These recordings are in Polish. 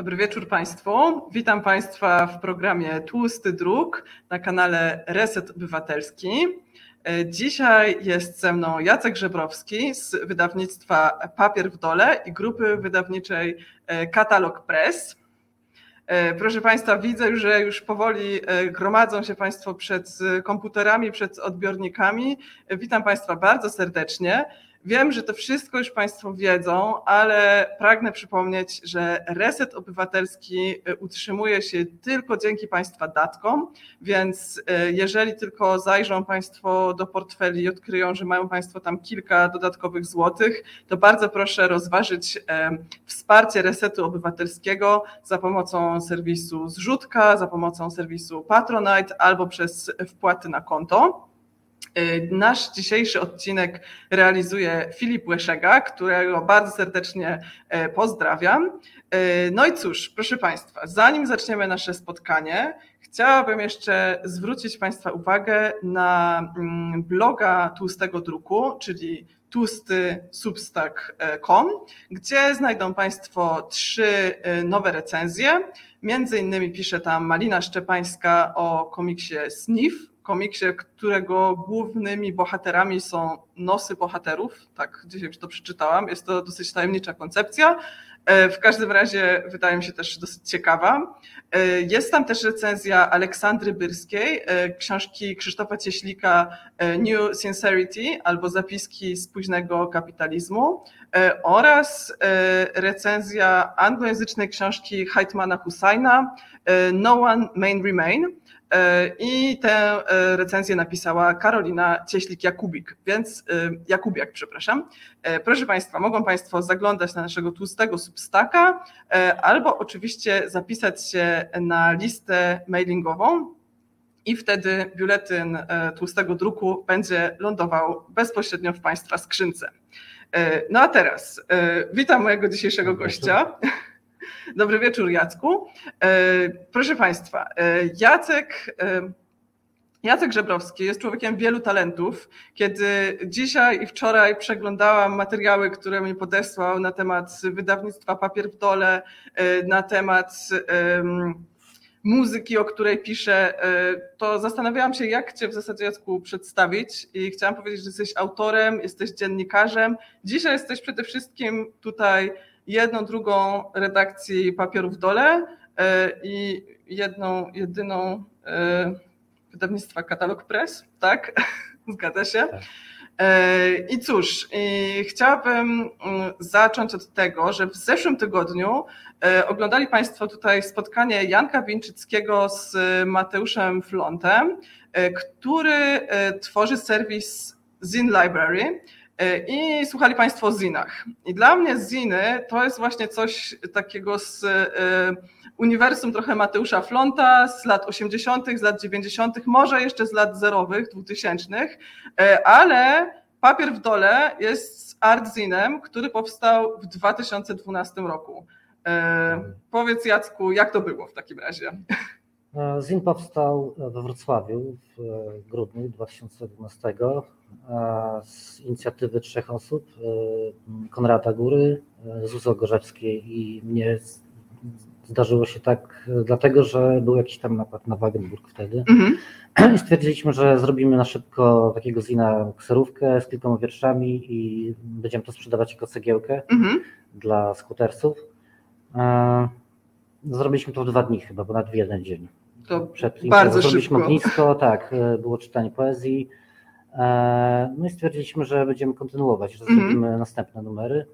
Dobry wieczór Państwu. Witam Państwa w programie Tłusty Druk na kanale Reset Obywatelski. Dzisiaj jest ze mną Jacek Żebrowski z wydawnictwa Papier w Dole i grupy wydawniczej Katalog Press. Proszę Państwa, widzę, że już powoli gromadzą się Państwo przed komputerami, przed odbiornikami. Witam Państwa bardzo serdecznie. Wiem, że to wszystko już Państwo wiedzą, ale pragnę przypomnieć, że Reset Obywatelski utrzymuje się tylko dzięki Państwa datkom, więc jeżeli tylko zajrzą Państwo do portfeli i odkryją, że mają Państwo tam kilka dodatkowych złotych, to bardzo proszę rozważyć wsparcie Resetu Obywatelskiego za pomocą serwisu Zrzutka, za pomocą serwisu Patronite albo przez wpłaty na konto. Nasz dzisiejszy odcinek realizuje Filip Łeszega, którego bardzo serdecznie pozdrawiam. No i cóż, proszę Państwa, zanim zaczniemy nasze spotkanie, chciałabym jeszcze zwrócić Państwa uwagę na bloga Tłustego Druku, czyli tłustysubstack.com, gdzie znajdą Państwo trzy nowe recenzje. Między innymi pisze tam Malina Szczepańska o komiksie Sniff, komiksie, którego głównymi bohaterami są nosy bohaterów. Tak, dzisiaj to przeczytałam. Jest to dosyć tajemnicza koncepcja. W każdym razie wydaje mi się też dosyć ciekawa. Jest tam też recenzja Aleksandry Byrskiej, książki Krzysztofa Cieślika New Sincerity albo zapiski z późnego kapitalizmu oraz recenzja anglojęzycznej książki Heitmana Husajna No One Main Remain. I tę recenzję napisała Karolina Cieślik-Jakubik, więc Jakubiak, przepraszam. Proszę Państwa, mogą Państwo zaglądać na naszego tłustego substaka albo oczywiście zapisać się na listę mailingową i wtedy biuletyn tłustego druku będzie lądował bezpośrednio w Państwa skrzynce. No a teraz witam mojego dzisiejszego gościa. Dobry wieczór, Jacku. Proszę Państwa, Jacek, Jacek Żebrowski jest człowiekiem wielu talentów. Kiedy dzisiaj i wczoraj przeglądałam materiały, które mi podesłał na temat wydawnictwa Papier w Dole, na temat muzyki, o której piszę, to zastanawiałam się, jak Cię w zasadzie, Jacku, przedstawić i chciałam powiedzieć, że jesteś autorem, jesteś dziennikarzem. Dzisiaj jesteś przede wszystkim tutaj jedną, drugą redakcji Papierów w Dole i jedną, jedyną wydawnictwa Katalog Press, tak? Zgadza się. I cóż, i chciałabym zacząć od tego, że w zeszłym tygodniu oglądali Państwo tutaj spotkanie Janka Wieńczyckiego z Mateuszem Flontem, który tworzy serwis Zin Library i słuchali Państwo o zinach. I dla mnie ziny to jest właśnie coś takiego z uniwersum trochę Mateusza Flonta z lat 80., z lat 90., może jeszcze z lat zerowych, 2000, ale Papier w Dole jest artzinem, który powstał w 2012 roku. Powiedz Jacku, jak to było w takim razie? Zin powstał we Wrocławiu w grudniu 2012 z inicjatywy trzech osób, Konrada Góry, Zuzo Gorzewskiej i mnie. Zdarzyło się tak dlatego, że był jakiś tam napad na Wagenburg wtedy. I stwierdziliśmy, że zrobimy na szybko takiego zina kserówkę z kilkoma wierszami i będziemy to sprzedawać jako cegiełkę dla skutersów. Zrobiliśmy to w dwa dni chyba, bo nawet w jeden dzień. To bardzo Zrobiliśmy szybko. ognisko, tak, było czytanie poezji. No i stwierdziliśmy, że będziemy kontynuować, że Mhm. zrobimy następne numery.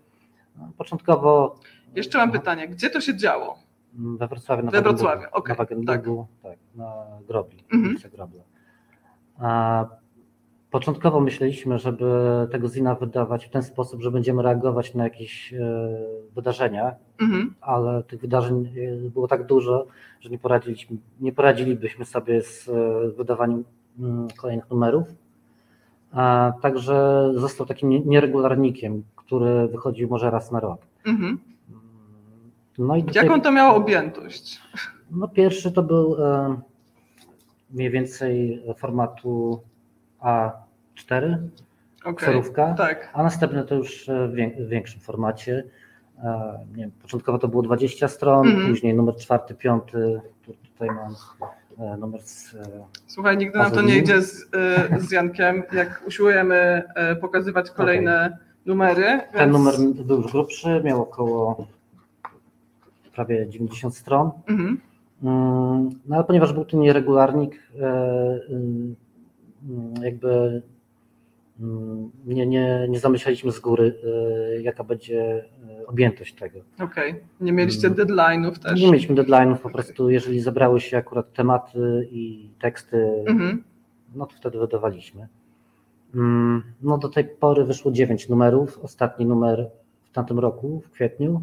No, Początkowo Jeszcze mam No. pytanie, gdzie to się działo? we Wrocławiu na We Wrocławiu, okej, na Wagenburgu, tak. na Grobli, ulicy Grobla. A początkowo myśleliśmy, żeby tego zina wydawać w ten sposób, że będziemy reagować na jakieś e, wydarzenia, Mhm. ale tych wydarzeń e, było tak dużo, że nie poradziliśmy, nie poradzilibyśmy sobie z e, wydawaniem mm, kolejnych numerów. A także został takim nie- nieregularnikiem, który wychodził może raz na rok. Mhm. No i tej- Jaką to miało objętość? No pierwszy to był mniej więcej formatu A4, Okej. kserówka, Tak. a następny to już e, w wię- w większym formacie. Nie wiem, początkowo to było 20 stron, mm. później numer czwarty, piąty, tutaj mam numer z Słuchaj, nigdy nam to nie idzie z, z Jankiem, jak usiłujemy pokazywać kolejne okay. numery. Więc... Ten numer był już grubszy, miał około prawie 90 stron. Mhm. Mm. No ale ponieważ był to nieregularnik, jakby mm, nie, nie, nie zamyślaliśmy z góry, e, jaka będzie e, objętość tego. Okej, okay. nie mieliście mm. deadline'ów też? Nie mieliśmy deadline'ów, po prostu jeżeli zebrały się akurat tematy i teksty, mhm. no to wtedy wydawaliśmy. Mm, no do tej pory wyszło 9 numerów, ostatni numer w tamtym roku, w kwietniu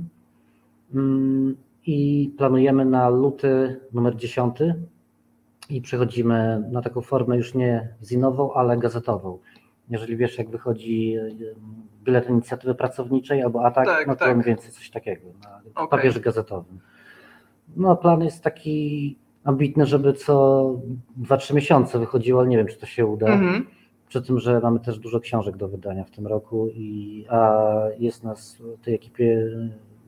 i planujemy na luty numer 10 i przechodzimy na taką formę już nie zinową, ale gazetową. Jeżeli wiesz, jak wychodzi e, bilet inicjatywy pracowniczej albo atak, tak, no to tak. mniej więcej coś takiego na okay. papierze gazetowym. No plan jest taki ambitny, żeby co 2-3 miesiące wychodziło, ale nie wiem, czy to się uda. Mhm. Przy tym, że mamy też dużo książek do wydania w tym roku, i, a jest nas w tej ekipie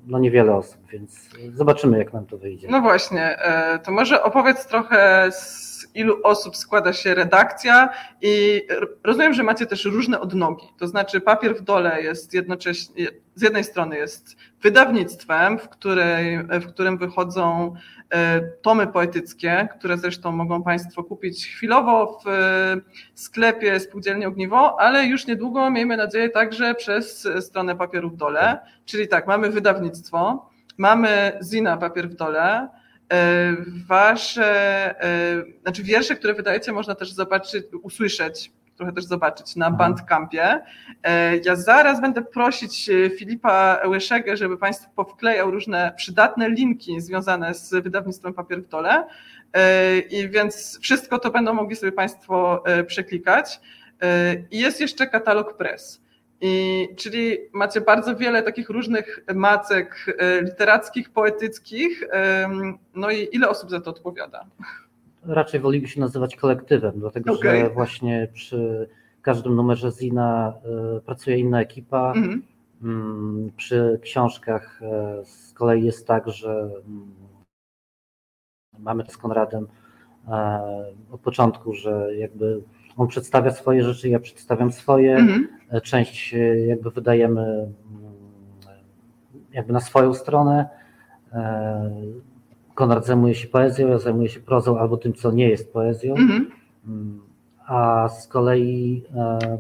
no niewiele osób, więc zobaczymy, jak nam to wyjdzie. No właśnie, e, to może opowiedz trochę z ilu osób składa się redakcja i rozumiem, że macie też różne odnogi, to znaczy papier w dole jest jednocześnie, z jednej strony jest wydawnictwem, w, której, w którym wychodzą e, tomy poetyckie, które zresztą mogą Państwo kupić chwilowo w e, sklepie Spółdzielni Ogniwo, ale już niedługo, miejmy nadzieję, także przez stronę papieru w dole. Czyli tak, mamy wydawnictwo, mamy Zina Papier w dole, Wasze, znaczy wiersze, które wydajecie, można też zobaczyć, usłyszeć trochę też zobaczyć na mhm. Bandcampie. E, ja zaraz będę prosić e, Filipa Łyszegę, żeby Państwu powklejał różne przydatne linki związane z wydawnictwem Papier w Dole e, i więc wszystko to będą mogli sobie Państwo przeklikać. I jest jeszcze katalog press. I, czyli macie bardzo wiele takich różnych macek literackich, poetyckich. No i ile osób za to odpowiada? raczej wolilibyśmy nazywać kolektywem, dlatego okay. że właśnie przy każdym numerze Zina e, pracuje inna ekipa. Mm -hmm. Przy książkach e, z kolei jest tak, że mm, mamy to z Konradem e, od początku, że jakby on przedstawia swoje rzeczy, ja przedstawiam swoje. Mm -hmm. Część jakby wydajemy mm, jakby na swoją stronę Konrad zajmuje się poezją, ja zajmuję się prozą albo tym, co nie jest poezją. Mhm. Mm, a z kolei e,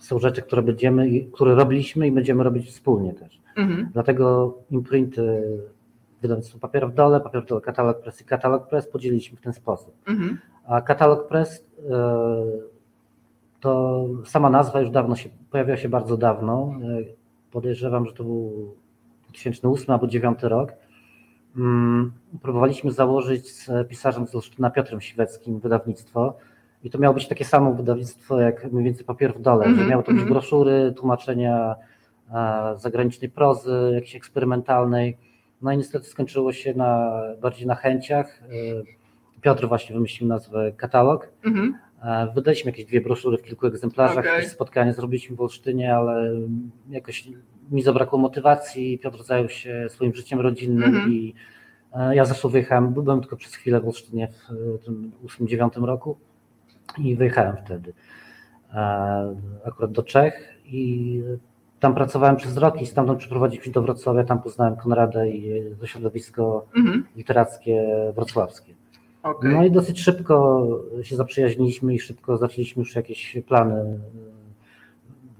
są rzeczy, które będziemy, które robiliśmy i będziemy robić wspólnie też. Mhm. Dlatego imprinty wydawnictwo Papier w dole, Papier w dole Katalog Press i Katalog Press podzieliliśmy w ten sposób. Mhm. A Katalog Press e, to sama nazwa już dawno się, pojawiła się bardzo dawno. E, podejrzewam, że to był 2008 albo 2009 rok Mm, próbowaliśmy założyć z pisarzem z Olsztyna Piotrem Siweckim wydawnictwo i to miało być takie samo wydawnictwo jak mniej więcej papier w dole, mm -hmm, że miało to być mm -hmm. broszury, tłumaczenia e, zagranicznej prozy, jakiejś eksperymentalnej. No i niestety skończyło się na, bardziej na chęciach. E, Piotr właśnie wymyślił nazwę katalog. Mm -hmm. Wydaliśmy jakieś dwie broszury w kilku egzemplarzach, okay. spotkanie zrobiliśmy w Olsztynie, ale jakoś mi zabrakło motywacji, Piotr zajął się swoim życiem rodzinnym -hmm. i e, ja zresztą wyjechałem, byłem tylko przez chwilę w Olsztynie w e, tym 8-9 roku i wyjechałem wtedy e, akurat do Czech i tam pracowałem przez rok i stamtąd przeprowadziliśmy do Wrocławia, tam poznałem Konradę i to środowisko -hmm. literackie wrocławskie. Okay. No i dosyć szybko się zaprzyjaźniliśmy i szybko zaczęliśmy już jakieś plany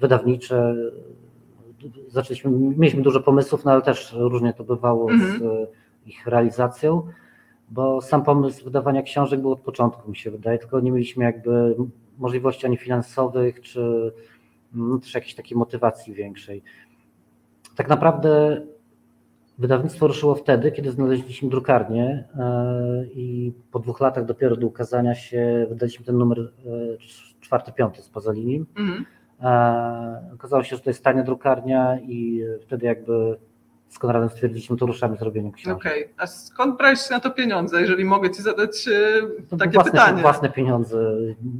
wydawnicze, zaczęliśmy, mieliśmy dużo pomysłów, no ale też różnie to bywało mhm. z e, ich realizacją, bo sam pomysł wydawania książek był od początku, mi się wydaje, tylko nie mieliśmy jakby możliwości ani finansowych, czy no, też jakiejś takiej motywacji większej. Tak naprawdę wydawnictwo ruszyło wtedy, kiedy znaleźliśmy drukarnię e, i po dwóch latach dopiero do ukazania się wydaliśmy ten numer e, czwarty, piąty z Pazolini. Mhm. E, okazało się, że to jest tania drukarnia i wtedy jakby z Konradem stwierdziliśmy, to ruszamy z robieniem książek. Okej, okay. a skąd brałeś na to pieniądze, jeżeli mogę Ci zadać takie własne, pytanie? Własne pieniądze.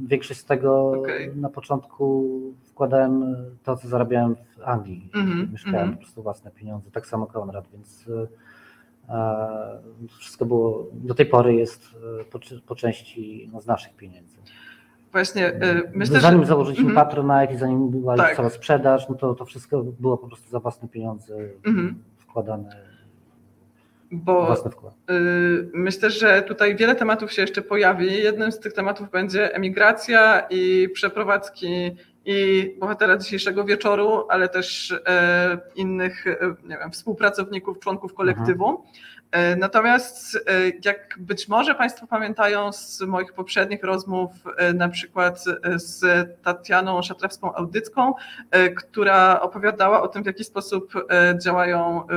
Większość z tego okay. na początku wkładałem to, co zarabiałem w Anglii. Mm -hmm, Mieszkałem mm po prostu własne pieniądze, tak samo Konrad, więc e, wszystko było, do tej pory jest e, po, po części no, z naszych pieniędzy. Właśnie, e, myślę, zanim że... założyliśmy mm -hmm. Patronite i zanim była tak. cała sprzedaż, no to to wszystko było po prostu za własne pieniądze mhm. wkładane bo y, myślę, że tutaj wiele tematów się jeszcze pojawi. Jednym z tych tematów będzie emigracja i przeprowadzki i bohatera dzisiejszego wieczoru, ale też e, innych e, nie wiem, współpracowników, członków kolektywu. Mhm. E, natomiast jak być może Państwo pamiętają z moich poprzednich rozmów, na przykład z Tatianą Szatrewską-Audycką, która opowiadała o tym, w jaki sposób działają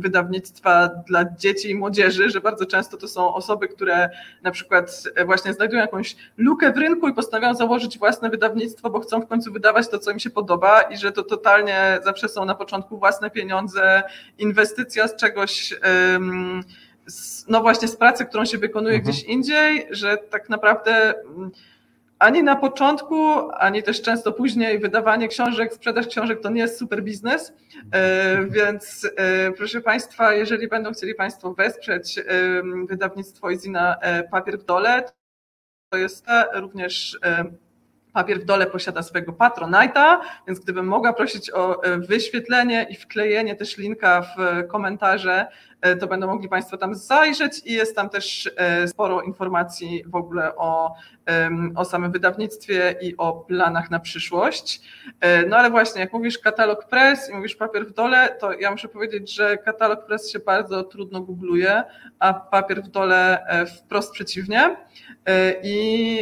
wydawnictwa dla dzieci i młodzieży, że bardzo często to są osoby, które na przykład właśnie znajdują jakąś lukę w rynku i postanawiają założyć własne wydawnictwo, bo chcą w końcu wydawać to, co im się podoba i że to totalnie zawsze są na początku własne pieniądze, inwestycja z czegoś no właśnie z pracy, którą się wykonuje mhm. gdzieś indziej, że tak naprawdę mm, ani na początku, ani też często później wydawanie książek, sprzedaż książek to nie jest super biznes, e, więc e, proszę Państwa, jeżeli będą chcieli Państwo wesprzeć wydawnictwo Izina e, Papier w Dole, to jest również Papier w dole posiada swojego Patronite'a, więc gdybym mogła prosić o wyświetlenie i wklejenie też linka w komentarze, E, to będą mogli Państwo tam zajrzeć i jest tam też e, sporo informacji w ogóle o, o samym wydawnictwie i o planach na przyszłość. E, no ale właśnie, jak mówisz katalog press i mówisz papier w dole, to ja muszę powiedzieć, że katalog press się bardzo trudno googluje, a papier w dole wprost przeciwnie. I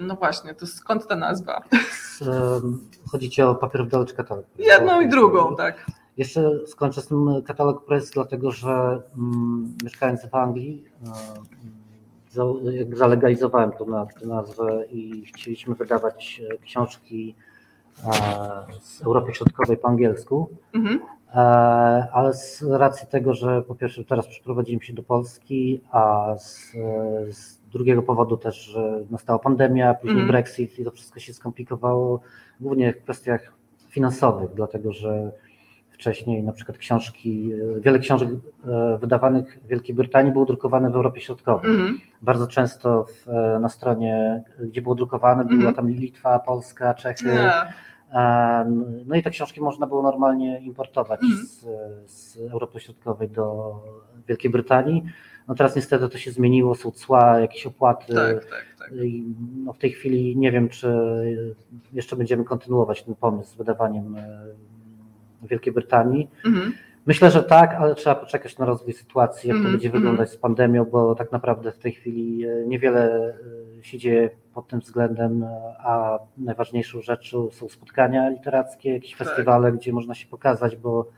no właśnie, to skąd ta nazwa? Chodzi Ci o papier w czy katalog? Jedną i drugą, tak. Jeszcze skończę z tym katalog press, dlatego że mm, mieszkając w Anglii, e, jak zalegalizowałem tą nazwę i chcieliśmy wydawać e, książki e, z Europy Środkowej po angielsku, mhm. ale z racji tego, że po pierwsze teraz przeprowadziliśmy się do Polski, a z, z drugiego powodu też, że nastała pandemia, później mhm. Brexit i to wszystko się skomplikowało, głównie w kwestiach finansowych, dlatego że wcześniej na przykład książki, wiele książek e, wydawanych w Wielkiej Brytanii było drukowane w Europie Środkowej. Mm. Bardzo często w, e, na stronie, gdzie było drukowane, była mm -hmm. tam Litwa, Polska, Czechy. Yeah. No i te książki można było normalnie importować mm z, z Europy Środkowej do Wielkiej Brytanii. No teraz niestety to się zmieniło, są cła, jakieś opłaty. Tak, tak, tak. No w tej chwili nie wiem, czy jeszcze będziemy kontynuować ten pomysł z wydawaniem e, Wielkiej Brytanii. Mhm. Myślę, że tak, ale trzeba poczekać na rozwój sytuacji, jak to mhm, będzie mhm. wyglądać z pandemią, bo tak naprawdę w tej chwili e, niewiele e, się dzieje pod tym względem, a najważniejszą rzeczą są spotkania literackie, jakieś tak. festiwale, gdzie można się pokazać, bo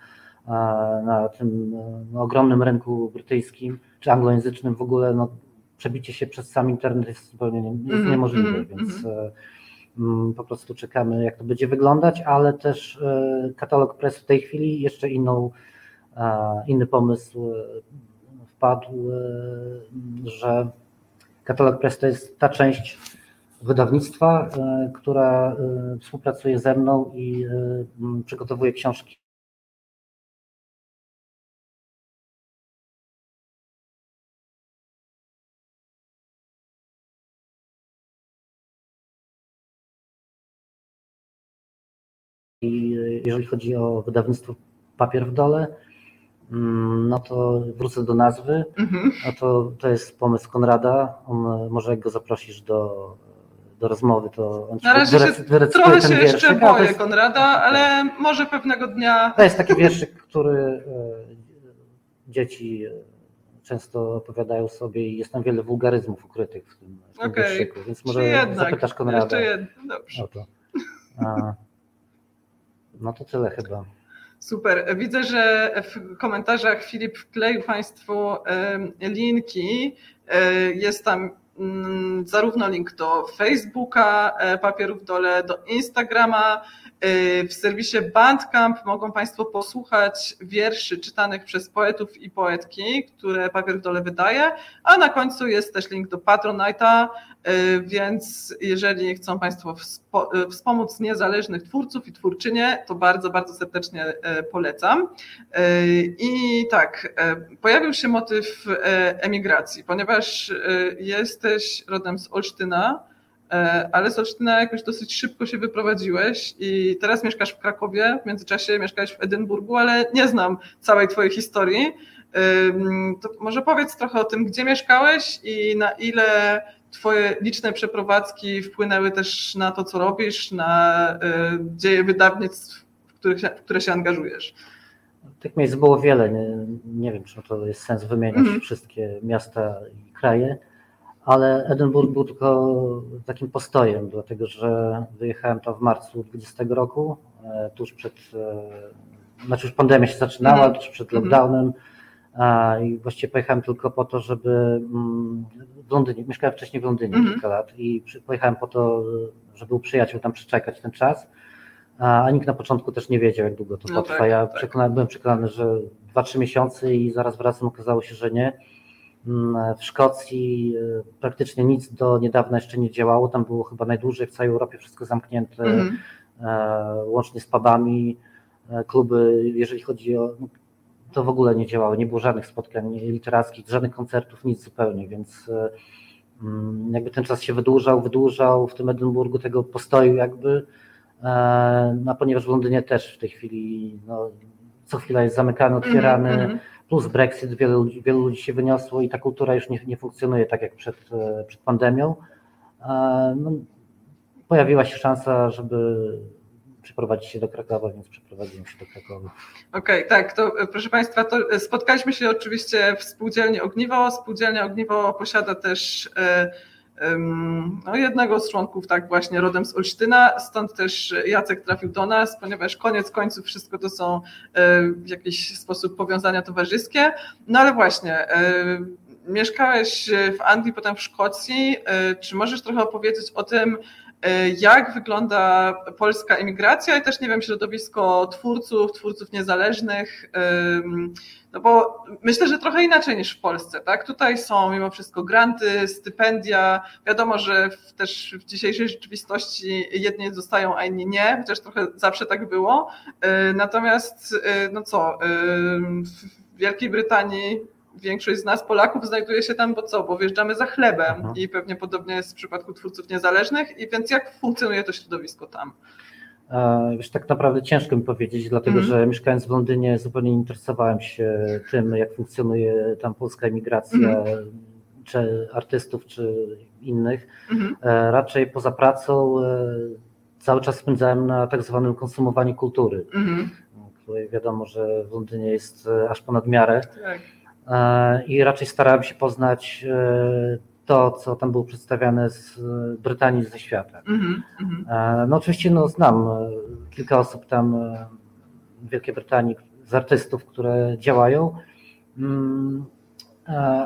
na tym no, ogromnym rynku brytyjskim czy anglojęzycznym w ogóle no, przebicie się przez sam internet jest zupełnie jest niemożliwe, więc Mm, po prostu czekamy, jak to będzie wyglądać, ale też e, katalog press w tej chwili jeszcze inną, inny pomysł e, wpadł, e, że katalog press to jest ta część wydawnictwa, która współpracuje ze mną i przygotowuje książki I jeżeli chodzi o wydawnictwo Papier w Dole, mm, no to wrócę do nazwy. Mhm. No to, to jest pomysł Konrada. On, może jak go zaprosisz do, do rozmowy, to on Na razie się trochę się jeszcze boję jest, Konrada, ale tak. może pewnego dnia. To jest taki wierszyk, który e, dzieci często opowiadają sobie i jest tam wiele wulgaryzmów ukrytych w tym, w tym okay. wierszyku, więc może zapytasz Konrada. Jeszcze jedno, dobrze. No to tyle chyba. Super. Widzę, że w komentarzach Filip wkleił Państwu linki. E, jest tam mm, zarówno link do Facebooka Papierów Dole, do Instagrama, w serwisie Bandcamp mogą Państwo posłuchać wierszy czytanych przez poetów i poetki, które Papier w Dole wydaje, a na końcu jest też link do Patronite'a, więc jeżeli chcą Państwo wspomóc niezależnych twórców i twórczynie, to bardzo, bardzo serdecznie e, polecam. I tak, pojawił się motyw emigracji, ponieważ jesteś rodem z Olsztyna, ale z Olsztyna jakoś dosyć szybko się wyprowadziłeś i teraz mieszkasz w Krakowie, w międzyczasie mieszkałeś w Edynburgu, ale nie znam całej twojej historii. To może powiedz trochę o tym, gdzie mieszkałeś i na ile twoje liczne przeprowadzki wpłynęły też na to, co robisz, na e, dzieje wydawnictw, w, których, w które się angażujesz. Tych miejsc było wiele. Nie, nie wiem, czy to jest sens wymieniać mm. wszystkie miasta i kraje ale Edynburg był tylko takim postojem, dlatego że wyjechałem tam w marcu 20 roku, e, tuż przed, e, znaczy już pandemia się zaczynała, mm. tuż przed mhm. lockdownem i właściwie pojechałem tylko po to, żeby mm, w Londynie, mieszkałem wcześniej w Londynie mm. kilka lat i pojechałem po to, żeby u przyjaciół tam przeczekać ten czas, a nikt na początku też nie wiedział, jak długo to no potrwa. Tak, ja tak. Przekonany, byłem przekonany, że 2-3 miesiące i zaraz wracam, okazało się, że nie. Mm, w Szkocji e, praktycznie nic do niedawna jeszcze nie działało. Tam było chyba najdłużej w całej Europie wszystko zamknięte, mm -hmm. łącznie z pubami. E, kluby, jeżeli chodzi o. To w ogóle nie działało, nie było żadnych spotkań literackich, żadnych koncertów, nic zupełnie, więc mm, jakby ten czas się wydłużał, wydłużał w tym Edynburgu tego postoju jakby, no, ponieważ w Londynie też w tej chwili no, co chwila jest zamykany, otwierany, mm -hmm plus Brexit, wielu, wielu ludzi się wyniosło i ta kultura już nie, nie funkcjonuje tak jak przed, e, przed pandemią. No, pojawiła się szansa, żeby przeprowadzić się do Krakowa, więc przeprowadziłem się do Krakowa. Okej, okay, tak, to e, proszę Państwa, to e, spotkaliśmy się oczywiście w Spółdzielni Ogniwo. Spółdzielnia Ogniwo posiada też no, jednego z członków, tak właśnie rodem z Olsztyna, stąd też Jacek trafił do nas, ponieważ koniec końców wszystko to są e, w jakiś sposób powiązania towarzyskie. No ale właśnie, e, mieszkałeś w Anglii, potem w Szkocji. E, czy możesz trochę opowiedzieć o tym, jak wygląda polska emigracja i też, nie wiem, środowisko twórców, twórców niezależnych, no bo myślę, że trochę inaczej niż w Polsce, tak? Tutaj są mimo wszystko granty, stypendia. Wiadomo, że w, też w dzisiejszej rzeczywistości jedni zostają, a inni nie, chociaż trochę zawsze tak było. Natomiast, no co, w Wielkiej Brytanii większość z nas, Polaków, znajduje się tam, bo co? Bo wjeżdżamy za chlebem mhm. i pewnie podobnie jest w przypadku twórców niezależnych. I więc jak funkcjonuje to środowisko tam? Wiesz, tak naprawdę ciężko mi powiedzieć, dlatego mm. że mieszkając w Londynie zupełnie nie interesowałem się tym, jak funkcjonuje tam polska emigracja, mm. czy artystów, czy innych. Mm. Raczej poza pracą e, cały czas spędzałem na tak zwanym konsumowaniu kultury, mm. wiadomo, że w Londynie jest e, aż ponad miarę. Tak. I raczej starałem się poznać to, co tam było przedstawiane z Brytanii, ze świata. Mm -hmm. No oczywiście no, znam e, kilka osób tam e, w Wielkiej Brytanii, z artystów, które działają, mm,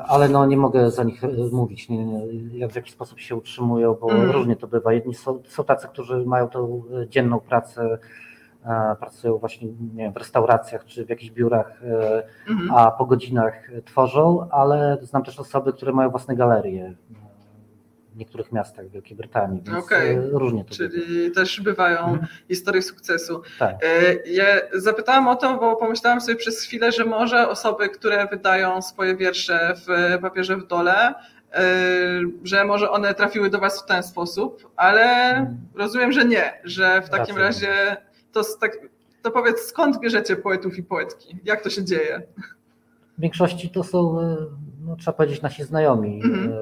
ale no, nie mogę za nich mówić, nie, nie, jak w jaki sposób się utrzymują, bo mm. różnie to bywa. Jedni są, są tacy, którzy mają tą dzienną pracę pracują właśnie nie wiem, w restauracjach czy w jakichś biurach, e, mhm. a po godzinach tworzą, ale znam też osoby, które mają własne galerie w niektórych miastach w Wielkiej Brytanii, więc okay. różnie to Czyli bywa. też bywają mhm. historie sukcesu. Tak. E, ja zapytałam o to, bo pomyślałam sobie przez chwilę, że może osoby, które wydają swoje wiersze w papierze w dole, e, że może one trafiły do Was w ten sposób, ale mhm. rozumiem, że nie, że w takim razie to, tak, to powiedz, skąd bierzecie poetów i poetki? Jak to się dzieje? W większości to są, e, no, trzeba powiedzieć, nasi znajomi, mm -hmm.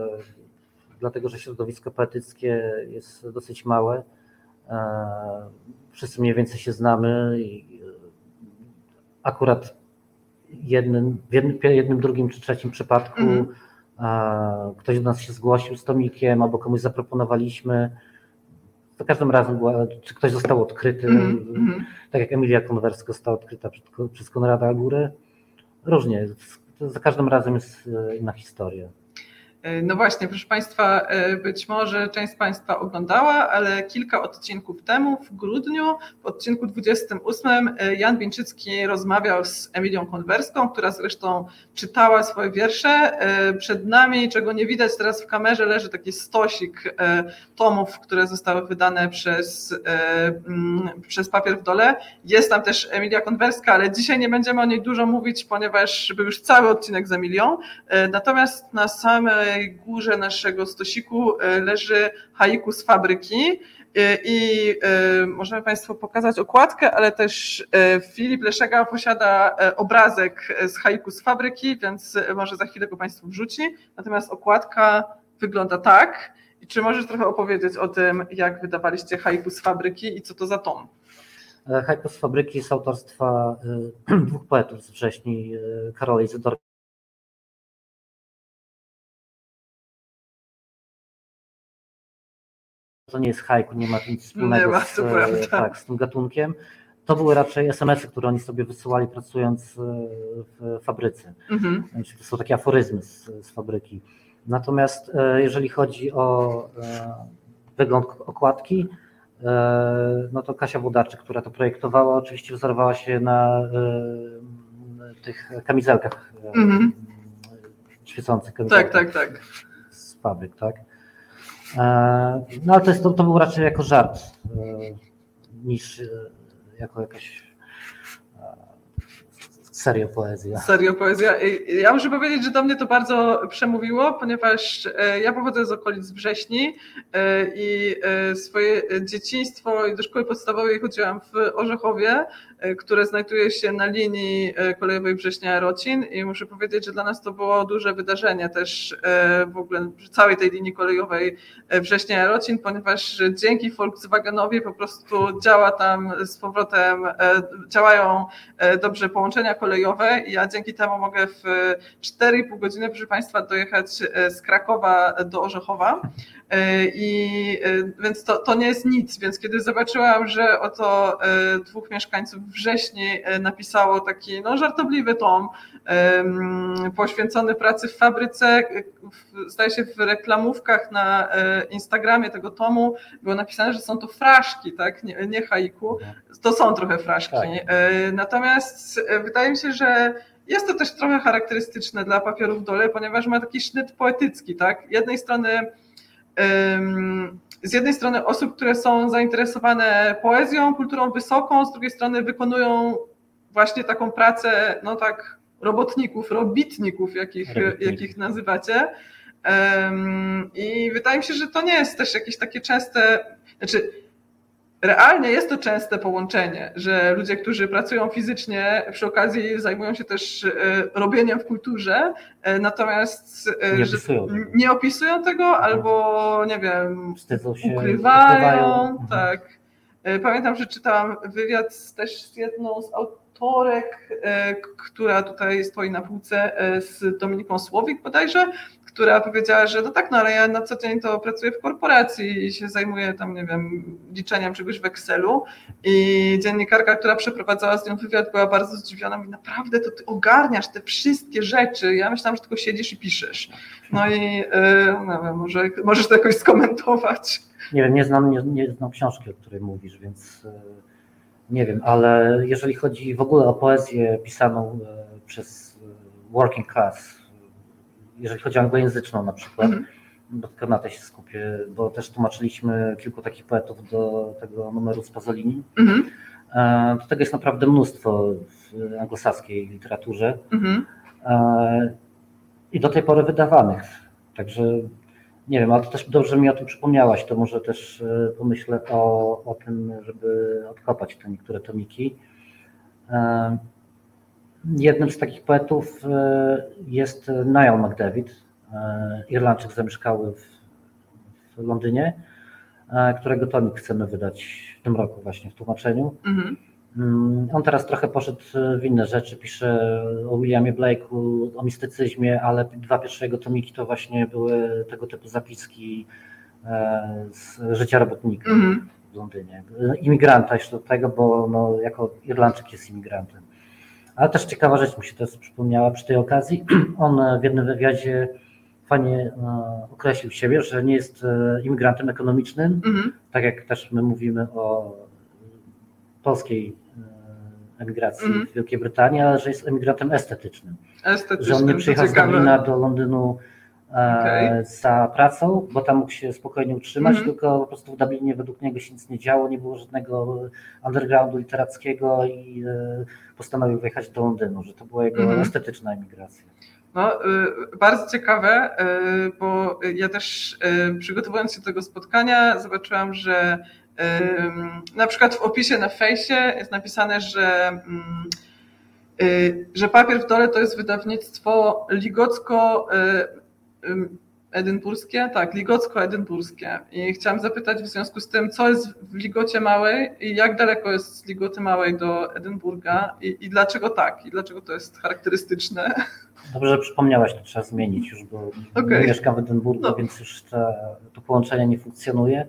dlatego że środowisko poetyckie jest dosyć małe. E, wszyscy mniej więcej się znamy i akurat jednym, w jednym, jednym drugim czy trzecim przypadku -hmm. ktoś do nas się zgłosił z tomikiem albo komuś zaproponowaliśmy za każdym razem była, czy ktoś został odkryty, mm, mm. tak jak Emilia Konwerska została odkryta przez Konrada Górę. Różnie, za każdym razem jest e, inna historia. No właśnie, proszę Państwa, być może część z Państwa oglądała, ale kilka odcinków temu, w grudniu, w odcinku 28, Jan Bieńczycki rozmawiał z Emilią Konwerską, która zresztą czytała swoje wiersze. Przed nami, czego nie widać teraz w kamerze, leży taki stosik tomów, które zostały wydane przez, mm, przez papier w dole. Jest tam też Emilia Konwerska, ale dzisiaj nie będziemy o niej dużo mówić, ponieważ był już cały odcinek z Emilią. Natomiast na samej górze naszego stosiku e, leży haiku z fabryki e, i e, możemy Państwu pokazać okładkę, ale też Filip Leszega posiada obrazek z haiku z fabryki, więc może za chwilę go Państwu wrzuci. Natomiast okładka wygląda tak. Czy możesz trochę opowiedzieć o tym, jak wydawaliście haiku z fabryki i co to za tom? Haiku z fabryki z autorstwa dwóch poetów z wrześni, Karola Izydor to nie jest haiku, nie ma nic wspólnego ma, z, e, tak, z tym gatunkiem. To były raczej SMS-y, które oni sobie wysyłali pracując e, w fabryce. Mhm. to są takie aforyzmy z, z fabryki. Natomiast e, jeżeli chodzi o wygląd okładki, no to Kasia Włodarczyk, która to projektowała, oczywiście wzorowała się na tych kamizelkach mhm. świecących. Kamizelkach tak, tak, tak. Z fabryk, tak. E, no ale to, jest, to, to był raczej jako żart e, niż e, jako jakaś Serio poezja. Serio poezja. Ja muszę powiedzieć, że do mnie to bardzo przemówiło, ponieważ ja pochodzę z okolic Wrześni i swoje dzieciństwo i do szkoły podstawowej chodziłam w Orzechowie, które znajduje się na linii e, kolejowej Września-Rocin i muszę powiedzieć, że dla nas to było duże wydarzenie też e, w ogóle całej tej linii kolejowej Września-Rocin, ponieważ dzięki Volkswagenowi po prostu działa tam z powrotem, działają dobrze połączenia kolejowe. I ja dzięki temu mogę w 4,5 godziny, proszę Państwa, dojechać z Krakowa do Orzechowa. I więc to, to nie jest nic, więc kiedy zobaczyłam, że oto dwóch mieszkańców wrześni e, napisało taki no, żartobliwy tom poświęcony pracy w fabryce. Zdaje się w reklamówkach na e, Instagramie tego tomu było napisane, że są to fraszki, tak? nie, nie haiku. To są trochę fraszki. Tak. E, natomiast wydaje mi się, że jest to też trochę charakterystyczne dla papierów dole, ponieważ ma taki sznyt poetycki, tak? Jednej strony z jednej strony osób, które są zainteresowane poezją, kulturą wysoką, z drugiej strony wykonują właśnie taką pracę, no tak, robotników, robitników, jakich, jakich nazywacie. I wydaje mi się, że to nie jest też jakieś takie częste, znaczy realnie jest to częste połączenie, że ludzie, którzy pracują fizycznie, przy okazji zajmują się też e, robieniem w kulturze, e, natomiast e, nie opisują, nie opisują tego albo, nie wiem, się, ukrywają. Mhm. Tak. Pamiętam, że czytałam wywiad też z jedną z autorek, która tutaj stoi na półce z Dominiką Słowik bodajże, która powiedziała, że no tak, no ale ja na co dzień to pracuję w korporacji i się zajmuję tam, nie wiem, liczeniem czegoś w Excelu i dziennikarka, która przeprowadzała z nią wywiad była bardzo zdziwiona, mówi naprawdę to ty ogarniasz te wszystkie rzeczy, ja myślałam, że tylko siedzisz i piszesz. No i yy, no wiem, może, możesz to jakoś skomentować. Nie wiem, nie znam, nie, nie znam książki, o której mówisz, więc yy, nie wiem, ale jeżeli chodzi w ogóle o poezję pisaną yy, przez working class, jeżeli chodzi o anglojęzyczną na przykład, mm. bo tylko na tej się skupię, bo też tłumaczyliśmy kilku takich poetów do tego numeru z Pasolini. Mm. Do tego jest naprawdę mnóstwo w anglosaskiej literaturze mm. i do tej pory wydawanych. Także nie wiem, ale to też dobrze mi o tym przypomniałaś, to może też e, pomyślę o, o tym, żeby odkopać te niektóre tomiki. Jednym z takich poetów e, jest Niall McDavid, e, Irlandczyk zamieszkały w, w Londynie, e, którego tomik chcemy wydać w tym roku właśnie w tłumaczeniu. Mhm. Mm, on teraz trochę poszedł w inne rzeczy, pisze o Williamie Blake'u, o mistycyzmie, ale dwa pierwsze jego tomiki to właśnie były tego typu zapiski z życia robotnika mhm. w Londynie. Imigranta jeszcze do tego, bo no, jako Irlandczyk jest imigrantem. Ale też ciekawa rzecz mi się teraz przypomniała przy tej okazji. On w jednym wywiadzie fajnie określił siebie, że nie jest imigrantem ekonomicznym, mhm. tak jak też my mówimy o polskiej emigracji mhm. w Wielkiej Brytanii, ale że jest emigrantem estetycznym. estetycznym że on nie przyjechał z Dublina do Londynu okay. za pracą, bo tam mógł się spokojnie utrzymać, mm -hmm. tylko po prostu w Dublinie według niego się nic nie działo, nie było żadnego undergroundu literackiego i e, postanowił wyjechać do Londynu, że to była jego mm -hmm. estetyczna emigracja. No, y, bardzo ciekawe, y, bo ja też y, przygotowując się do tego spotkania zobaczyłam, że na przykład w opisie na fejsie jest napisane, że mm, że papier w dole to jest wydawnictwo ligocko edynburskie, tak, ligocko-edynburskie. I chciałam zapytać w związku z tym, co jest w Ligocie Małej i jak daleko jest z Ligoty Małej do Edynburga i, i dlaczego tak, i dlaczego to jest charakterystyczne. Dobrze, że przypomniałaś, to trzeba zmienić już, bo okay. mieszkam w Edynburgu, no. więc już to połączenie nie funkcjonuje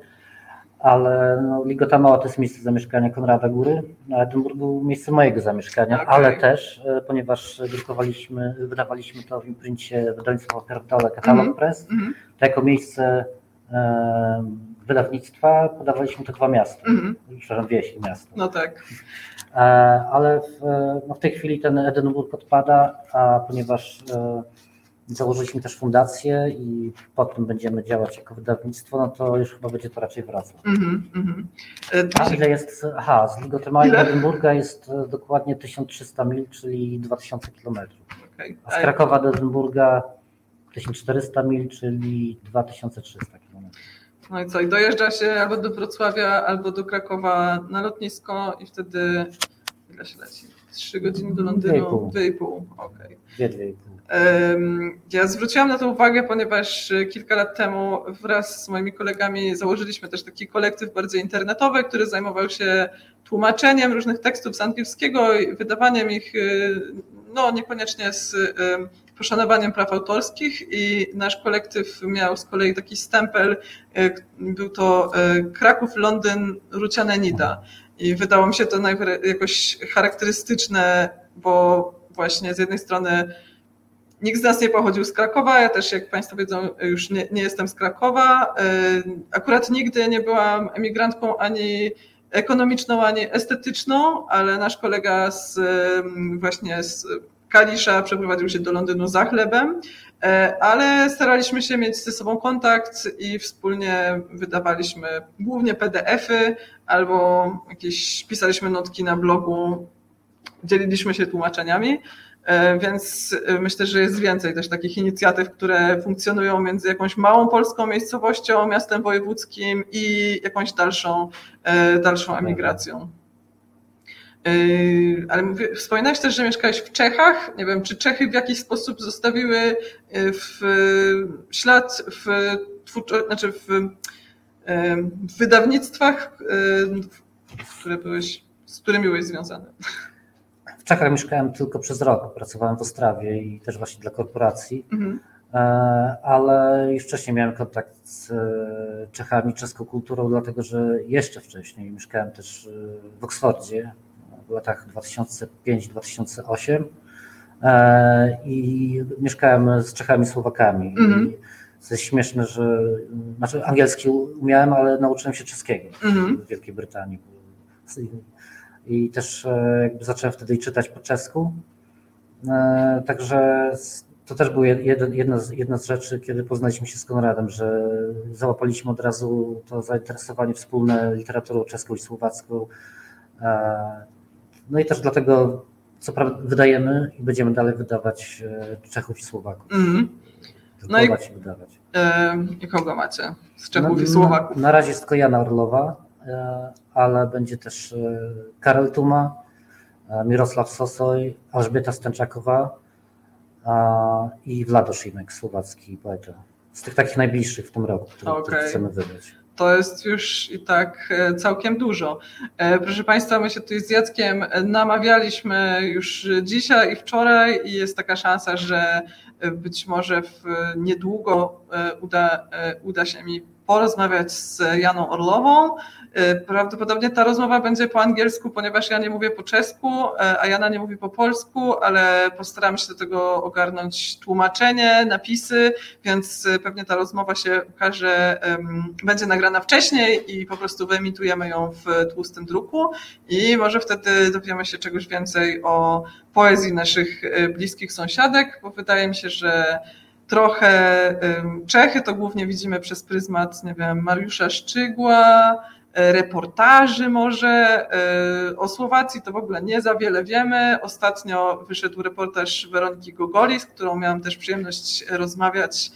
ale no, Ligota Mała to jest miejsce zamieszkania Konrada Góry, a Edynburg był miejsce mojego zamieszkania, okay. ale też, e, ponieważ drukowaliśmy, wydawaliśmy to w imprincie wydawnictwa Pierdole Katalog mm -hmm. Press, mm -hmm. to jako miejsce e, wydawnictwa podawaliśmy to dwa miasta, mm -hmm. przepraszam, wieś i miasto. No tak. E, ale w, no w tej chwili ten Edynburg odpada, a ponieważ e, Założyliśmy też fundację i potem będziemy działać jako wydawnictwo, no to już chyba będzie to raczej wracać. Mm -hmm. A ile jest, aha, z Ligotrema do Edynburga jest e, dokładnie 1300 mil, czyli 2000 kilometrów. Okay. A z Krakowa do Edynburga 1400 mil, czyli 2300 kilometrów. No i co, i dojeżdża się albo do Wrocławia, albo do Krakowa na lotnisko i wtedy ile się leci? Trzy godziny do Londynu? Dwie i pół. Okej. Dwie, dwie i pół. Ja zwróciłam na to uwagę, ponieważ kilka lat temu wraz z moimi kolegami założyliśmy też taki kolektyw bardzo internetowy, który zajmował się tłumaczeniem różnych tekstów z angielskiego i wydawaniem ich, y, no niekoniecznie z poszanowaniem praw autorskich i nasz kolektyw miał z kolei taki stempel, y, był to y, Kraków, Londyn, Ruciane Nida. I wydało mi się to jakoś charakterystyczne, bo właśnie z jednej strony Nikt z nas nie pochodził z Krakowa, ja też, jak Państwo wiedzą, już nie, nie jestem z Krakowa. Y, akurat nigdy nie byłam emigrantką ani ekonomiczną, ani estetyczną, ale nasz kolega z, właśnie z Kalisza przeprowadził się do Londynu za chlebem, ale staraliśmy się mieć ze sobą kontakt i wspólnie wydawaliśmy głównie PDFy albo jakieś pisaliśmy notki na blogu, dzieliliśmy się tłumaczeniami. E, więc e, myślę, że jest więcej też takich inicjatyw, które funkcjonują między jakąś małą polską miejscowością, miastem wojewódzkim i jakąś dalszą, e, dalszą emigracją. Ale mówię, wspominałeś też, że mieszkałeś w Czechach. Nie wiem, czy Czechy w jakiś sposób zostawiły w ślad w, twórczo, znaczy w, w wydawnictwach, które byłeś, z którymi byłeś związany? W Czechach mieszkałem tylko przez rok, pracowałem w Ostrawie i też właśnie dla korporacji, mhm. Ale już wcześniej miałem kontakt z Czechami, czeską kulturą, dlatego że jeszcze wcześniej mieszkałem też w Oksfordzie w latach 2005-2008 i mieszkałem z Czechami, Słowakami. Mhm. To jest śmieszne, że znaczy angielski umiałem, ale nauczyłem się czeskiego mhm. w Wielkiej Brytanii i też e, jakby zacząłem wtedy czytać po czesku. E, także to też była jedna jedna z rzeczy, kiedy poznaliśmy się z Konradem, że załapaliśmy od razu to zainteresowanie wspólne literaturą czeską i słowacką. E, no i też dlatego, co prawda, wydajemy i będziemy dalej wydawać Czechów i Słowaków. Mm. No i, wydawać. Yy, kogo macie z Czechów no, i Słowaków? Na, na razie jest tylko Jana Orlowa, ale będzie też e, Karel Tuma, e, Mirosław Sosoj, Elżbieta Stęczakowa i Vlado Szymek, słowacki poeta. Z tych takich najbliższych w tym roku, które, okay. chcemy wydać. To jest już i tak e, całkiem dużo. Proszę Państwa, my się tu z Jackiem namawialiśmy już dzisiaj i wczoraj i jest taka szansa, że być może w niedługo uda, uda się mi porozmawiać z Janą Orlową. Y, prawdopodobnie ta rozmowa będzie po angielsku, ponieważ ja nie mówię po czesku, y, a Jana nie mówi po polsku, ale postaramy się do tego ogarnąć tłumaczenie, napisy, więc y, pewnie ta rozmowa się ukaże, będzie nagrana wcześniej i po prostu wyemitujemy ją w tłustym druku i może wtedy dowiemy się czegoś więcej o poezji naszych bliskich sąsiadek, bo wydaje mi się, że trochę Czechy to głównie widzimy przez pryzmat, nie wiem, Mariusza Szczygła, e, reportaży może. E, o Słowacji to w ogóle nie za wiele wiemy. Ostatnio wyszedł reportaż Weroniki Gogoli, z którą miałam też przyjemność rozmawiać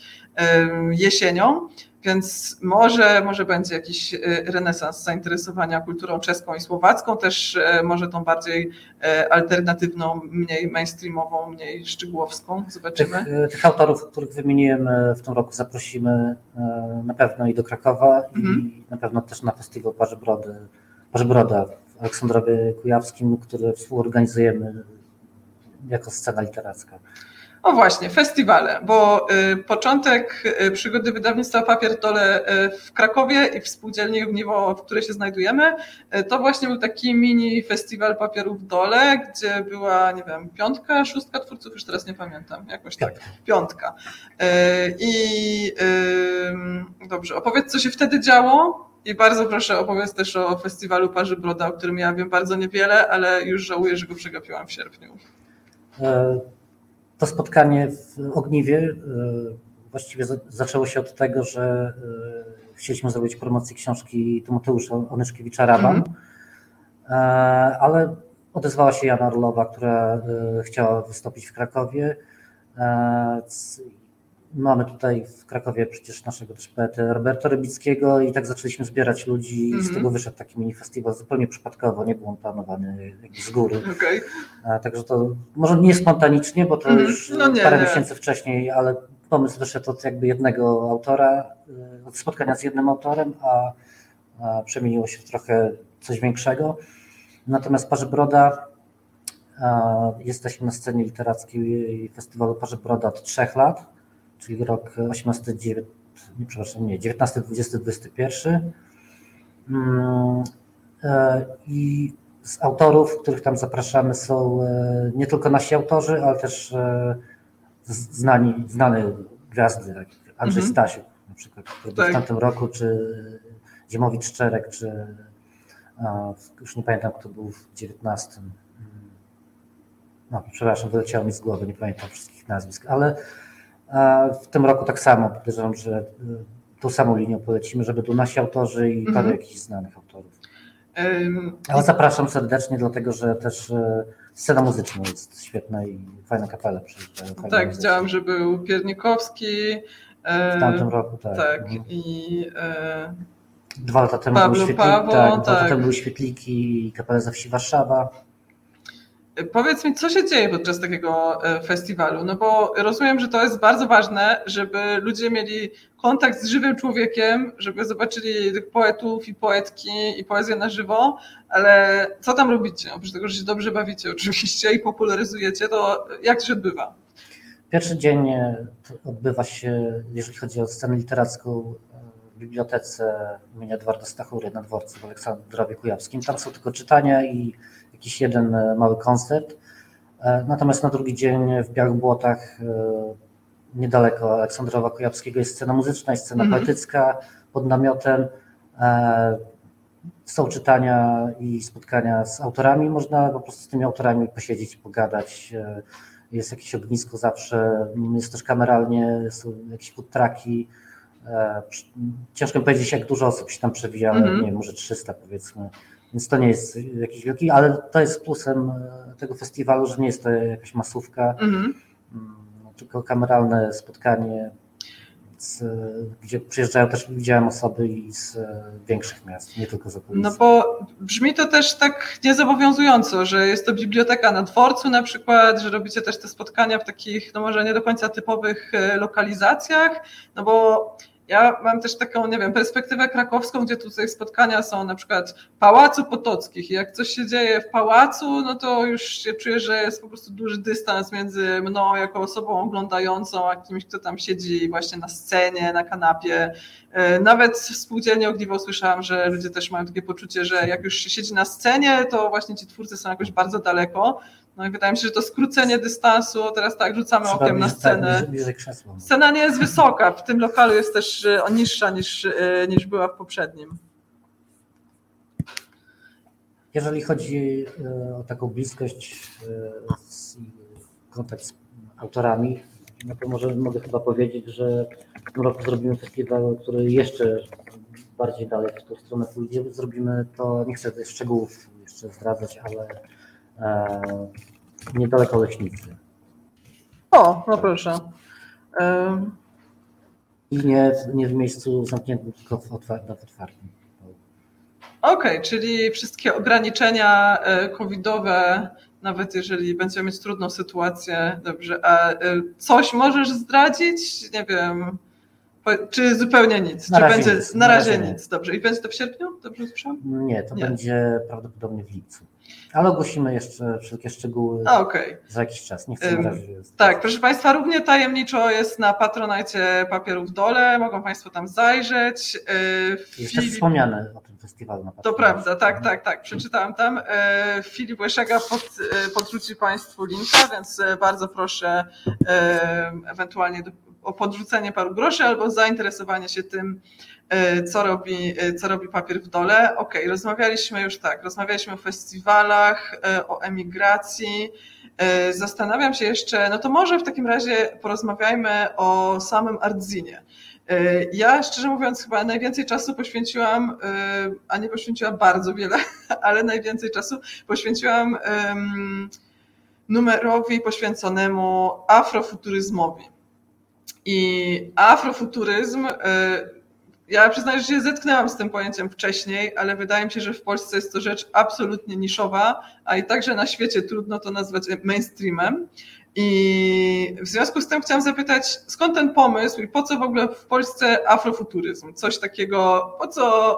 jesienią. Więc może, może będzie jakiś y, renesans zainteresowania kulturą czeską i słowacką, też y, może tą bardziej y, alternatywną, mniej mainstreamową, mniej szczegółowską. Zobaczymy. Tych, tych autorów, których wymieniłem w tym roku, zaprosimy na pewno i do Krakowa, mhm. i na pewno też na festiwal Parzy Brody, Parzy Broda w Aleksandrowie Kujawskim, który współorganizujemy jako scena literacka. O właśnie, festiwale, bo y, początek y, przygody wydawnictwa Papier Dole y, w Krakowie i w spółdzielni Ogniwo, w której się znajdujemy, to właśnie był taki mini festiwal papierów Dole, gdzie była, nie wiem, piątka, szóstka twórców, już teraz nie pamiętam, jakoś tak, piątka. I dobrze, opowiedz, co się wtedy działo, i bardzo proszę opowiedz też o festiwalu Parzy Broda, o którym ja wiem bardzo niewiele, ale już żałuję, że go przegapiłam w sierpniu. E, to spotkanie w Ogniwie e, właściwie zaczęło się od tego, że e, chcieliśmy zrobić promocję książki Tymoteusza Onyszkiewicza-Raban, mm -hmm. ale odezwała się Jana Orlowa, która chciała wystąpić w Krakowie Mamy tutaj w Krakowie przecież naszego też poetę Roberta Rybickiego i tak zaczęliśmy zbierać ludzi mm -hmm. i z mhm. tego wyszedł taki mini festiwal zupełnie przypadkowo, nie był on planowany z góry. Okay. Także to może nie spontanicznie, bo to mm -hmm. już no nie, parę nie. miesięcy wcześniej, ale pomysł wyszedł od jakby jednego autora, y, od spotkania z jednym autorem, a, a przemieniło się w trochę coś większego. Natomiast Parzy Broda Jesteśmy na scenie literackiej festiwalu Parzy Broda od trzech lat czyli rok 18, 9, nie, przepraszam, nie, 19, 20, 21. I z autorów, których tam zapraszamy, są e, nie tylko nasi autorzy, ale też e, znani, znane gwiazdy, jak Andrzej mhm. Stasiuk na przykład, który tak. w tamtym roku, czy Ziemowicz Szczerek, czy już nie pamiętam, kto był w 19. No, przepraszam, wyleciało mi z głowy, nie pamiętam wszystkich nazwisk, ale w tym roku tak samo podejrzewam, że y, tą samą linią polecimy, żeby tu nasi autorzy i parę mm jakichś znanych autorów. Ale zapraszam serdecznie, dlatego że też y, scena muzyczna jest świetna i fajna kapela. Tak, widziałam, że był Piernikowski. W tamtym roku, tak. Tak, mhm. i e, Dwa lata temu były świetliki, Paweł, tak, tak. Dwa lata tak. temu były świetliki i kapela ze wsi Warszawa. Powiedz mi, co się dzieje podczas takiego e, festiwalu? No bo rozumiem, że to jest bardzo ważne, żeby ludzie mieli kontakt z żywym człowiekiem, żeby zobaczyli tych poetów i poetki i poezję na żywo, ale co tam robicie? Oprócz tego, że się dobrze bawicie oczywiście i popularyzujecie, to jak to się odbywa? Pierwszy dzień e, odbywa się, jeżeli chodzi o scenę literacką, e, w bibliotece imienia Edwarda Stachury na dworcu w Aleksandrowie Kujawskim. Tam są tylko czytania i jakiś jeden e, mały koncert. E, natomiast na drugi dzień w Białych Błotach, e, niedaleko Aleksandrowa Kujawskiego, jest scena muzyczna, jest scena mhm. poetycka pod namiotem. Są czytania i spotkania z autorami. Można po prostu z tymi autorami posiedzieć, pogadać. Jest jakieś ognisko zawsze, jest też kameralnie, są jakieś food trucki. Ciężko powiedzieć, jak dużo osób się tam przewija, ale mm -hmm. nie może 300 powiedzmy. Więc to nie jest jakiś wielki, ale to jest plusem e, tego festiwalu, że nie jest to jakaś masówka, mhm. Mm, tylko kameralne spotkanie, z, gdzie przyjeżdżają też, widziałem osoby i z e, większych miast, nie tylko z okolicy. No bo brzmi to też tak niezobowiązująco, że jest to biblioteka na dworcu na przykład, że robicie też te spotkania w takich, no może nie do końca typowych e, lokalizacjach, no bo Ja mam też taką, nie wiem, perspektywę krakowską, gdzie tutaj spotkania są na przykład Pałacu Potockich i jak coś się dzieje w pałacu, no to już się czuję, że jest po prostu duży dystans między mną jako osobą oglądającą, a kimś, kto tam siedzi właśnie na scenie, na kanapie. E, nawet w spółdzielni Ogniwo słyszałam, że ludzie też mają takie poczucie, że jak już się siedzi na scenie, to właśnie ci twórcy są jakoś bardzo daleko. No i wydaje mi się, że to skrócenie dystansu, teraz tak rzucamy Trzeba okiem na bliżej- scenę. Scena nie jest wysoka, w tym lokalu jest też e, niższa niż, e, niż była w poprzednim. Jeżeli chodzi e, o taką bliskość kontakt z autorami, no to może mogę chyba powiedzieć, że w tym roku zrobimy festiwal, który jeszcze bardziej dalej w tą stronę pójdzie. Zrobimy to, nie chcę tych szczegółów jeszcze zdradzać, ale e, niedaleko Leśnicy. O, no proszę. E, I nie, nie w miejscu zamkniętym, tylko w otwar- w otwartym. Okej, czyli wszystkie ograniczenia e, covidowe, nawet jeżeli będziemy mieć trudną sytuację, dobrze, a e, coś możesz zdradzić? Nie wiem, czy zupełnie nic? Na czy razie będzie nic, na na razie razie nie. nic? Dobrze. I będzie to w sierpniu? Dobrze słyszałam? Nie, to Nie. będzie prawdopodobnie w lipcu. Ale ogłosimy jeszcze wszelkie szczegóły A, okej. za jakiś czas. Nie chcę na razie. Tak, proszę Państwa, równie tajemniczo jest na Patronajcie Papierów Dole, mogą Państwo tam zajrzeć. E, Jest Filip- wspomniane o tym festiwalu na To Patronite. prawda, tak, tak, tak. Przeczytałam tam. E, Filip Łeszega pod, e, podrzuci Państwu linka, więc bardzo proszę ewentualnie o podrzucenie paru groszy albo zainteresowanie się tym, e, co robi, e, co robi papier w dole. Okej, rozmawialiśmy już tak, rozmawialiśmy o festiwalach, e, o emigracji. Zastanawiam się jeszcze, no to może w takim razie porozmawiajmy o samym Ardzinie. Ja szczerze mówiąc chyba najwięcej czasu poświęciłam, a nie poświęciłam bardzo wiele, ale najwięcej czasu poświęciłam numerowi poświęconemu afrofuturyzmowi. I afrofuturyzm, e, ja przyznaję, że się zetknęłam z tym pojęciem wcześniej, ale wydaje mi się, że w Polsce jest to rzecz absolutnie niszowa, a i także na świecie trudno to nazwać mainstreamem. I w związku z tym chciałam zapytać, skąd ten pomysł i po co w ogóle w Polsce afrofuturyzm? Coś takiego, po co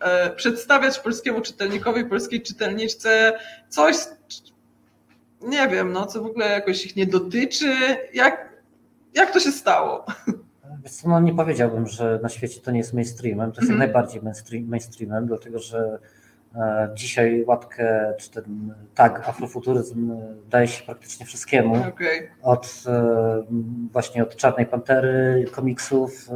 e, przedstawiać polskiemu czytelnikowi, polskiej czytelniczce coś, nie wiem, no, co w ogóle jakoś ich nie dotyczy? Jak, jak to się stało? No nie powiedziałbym, że na świecie to nie jest mainstreamem. To jest jak najbardziej mainstream, mainstreamem, dlatego że e, dzisiaj łatkę, czy ten tag afrofuturyzm e, daje się praktycznie wszystkiemu. Okej, Od e, właśnie od Czarnej Pantery, komiksów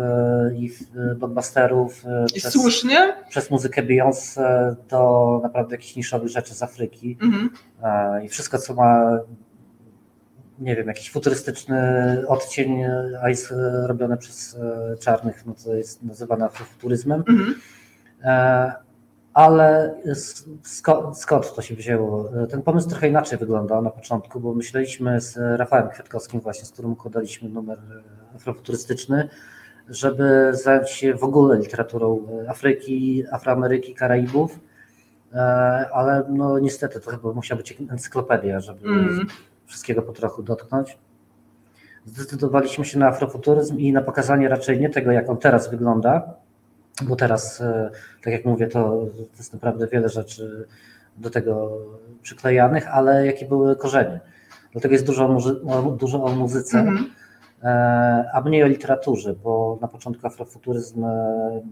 i blockbusterów, I przez, słusznie? przez muzykę Beyoncé do naprawdę jakichś niszowych rzeczy z Afryki. Mhm. E, I wszystko, co ma, nie wiem, jakiś futurystyczny odcień, e, a jest e, robione przez e, czarnych, no to jest nazywane afrofuturyzmem. Mhm. E, Ale skąd, skąd to się wzięło? E, Ten pomysł trochę inaczej wyglądał na początku, bo myśleliśmy z Rafałem Kwiatkowskim, właśnie z którym układaliśmy numer afrofuturystyczny, żeby zająć się w ogóle literaturą Afryki, Afroameryki, Karaibów. Ale no niestety to chyba musiała być encyklopedia, żeby Mhm. Wszystkiego po trochu dotknąć. Zdecydowaliśmy się na afrofuturyzm i na pokazanie raczej nie tego, jak on teraz wygląda, bo teraz, e, tak jak mówię, to, jest naprawdę wiele rzeczy do tego przyklejanych, ale jakie były korzenie. Dlatego jest dużo o, dużo o muzyce, Mhm. e, a mniej o literaturze, bo na początku afrofuturyzm, e,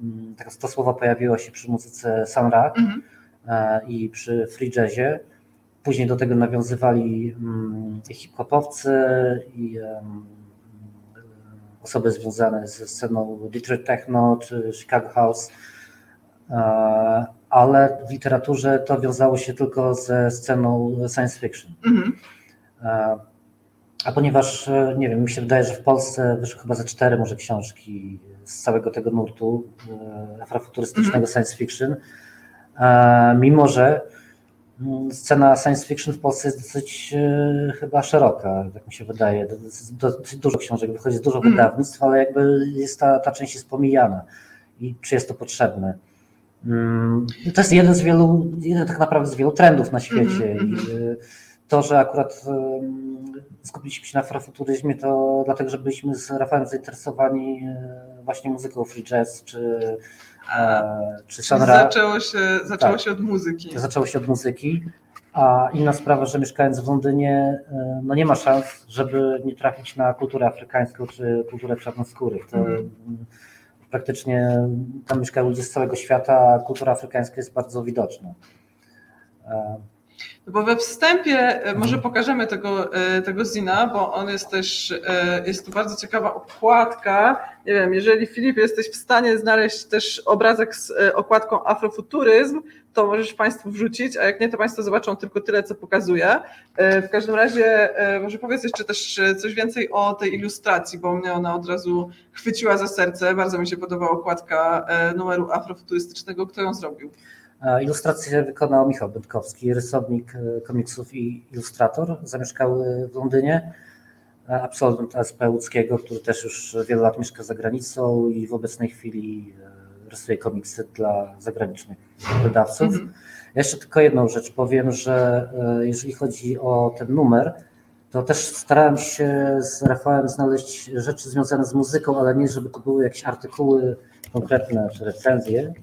m, taka to słowo pojawiło się przy muzyce Sun Ra Mhm. e, i przy free jazzie. Później do tego nawiązywali mm, hip-hopowcy i osoby związane ze sceną Detroit Techno czy Chicago House, E, ale w literaturze to wiązało się tylko ze sceną science fiction. Mhm. E, A ponieważ, e, nie wiem, mi się wydaje, że w Polsce wyszły chyba ze cztery może książki z całego tego nurtu afrofuturystycznego science fiction, mimo że scena science fiction w Polsce jest dosyć e, chyba szeroka, tak mi się wydaje. Do- Dosyć dużo książek wychodzi dużo Mhm. wydawnictw, ale jakby jest ta, ta część jest pomijana. I czy jest to potrzebne? Mm, To jest jeden z wielu, jeden tak naprawdę z wielu trendów na świecie. Mhm, I mhm. y, to, że akurat ym, skupiliśmy się na afrofuturyzmie, to dlatego, że byliśmy z Rafałem zainteresowani właśnie muzyką free jazz, czy, czy Sonra. Zaczęło się, zaczęło tak, się od muzyki. Zaczęło się od muzyki. A inna sprawa, że mieszkając w Londynie, no nie ma szans, żeby nie trafić na kulturę afrykańską czy kulturę czarnoskórych. To mm. praktycznie tam mieszkają ludzie z całego świata, a kultura afrykańska jest bardzo widoczna. No bo we wstępie e, może mhm. pokażemy tego, e, tego zina, bo on jest też, e, jest tu bardzo ciekawa okładka. Nie wiem, jeżeli Filip jesteś w stanie znaleźć też obrazek z okładką Afrofuturyzm, to możesz Państwu wrzucić, a jak nie, to Państwo zobaczą tylko tyle, co pokazuję. W każdym razie może powiedz jeszcze też coś więcej o tej ilustracji, bo mnie ona od razu chwyciła za serce. Bardzo mi się podobała okładka numeru afrofuturystycznego. Kto ją zrobił? Ilustrację wykonał Michał Bytkowski, rysownik e, komiksów i ilustrator. Zamieszkały w Londynie. E, absolwent ASP łódzkiego, który też już wiele lat mieszka za granicą i w obecnej chwili e, rysuje komiksy dla zagranicznych wydawców. Mhm. Ja jeszcze tylko jedną rzecz powiem, że jeżeli chodzi o ten numer, to też starałem się z Rafałem znaleźć rzeczy związane z muzyką, ale nie żeby to były jakieś artykuły konkretne czy recenzje,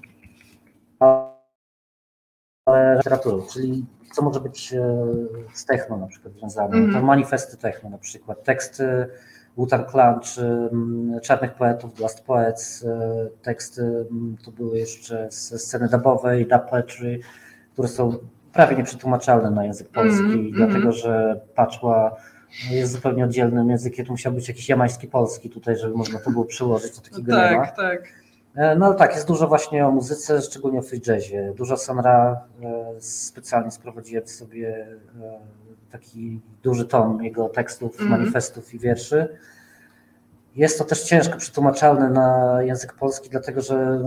literaturą, czyli co może być e, z techno na przykład związane. Mm. To manifesty techno na przykład, teksty Wutan Clan czy mm, Czarnych Poetów, Last Poets, e, teksty mm, to były jeszcze ze sceny dubowej, dub poetry, które są prawie nieprzetłumaczalne na język polski, mm, dlatego że paczła jest zupełnie oddzielnym językiem, to musiał być jakiś jamański polski tutaj, żeby można to było przyłożyć, to takiego no tak, nie ma. Tak, tak. E, no tak, jest dużo właśnie o muzyce, szczególnie o free jazzie. Dużo Sonra, e, specjalnie sprowadziłem sobie e, taki duży tom jego tekstów, mm. manifestów i wierszy. Jest to też ciężko przetłumaczalne na język polski, dlatego że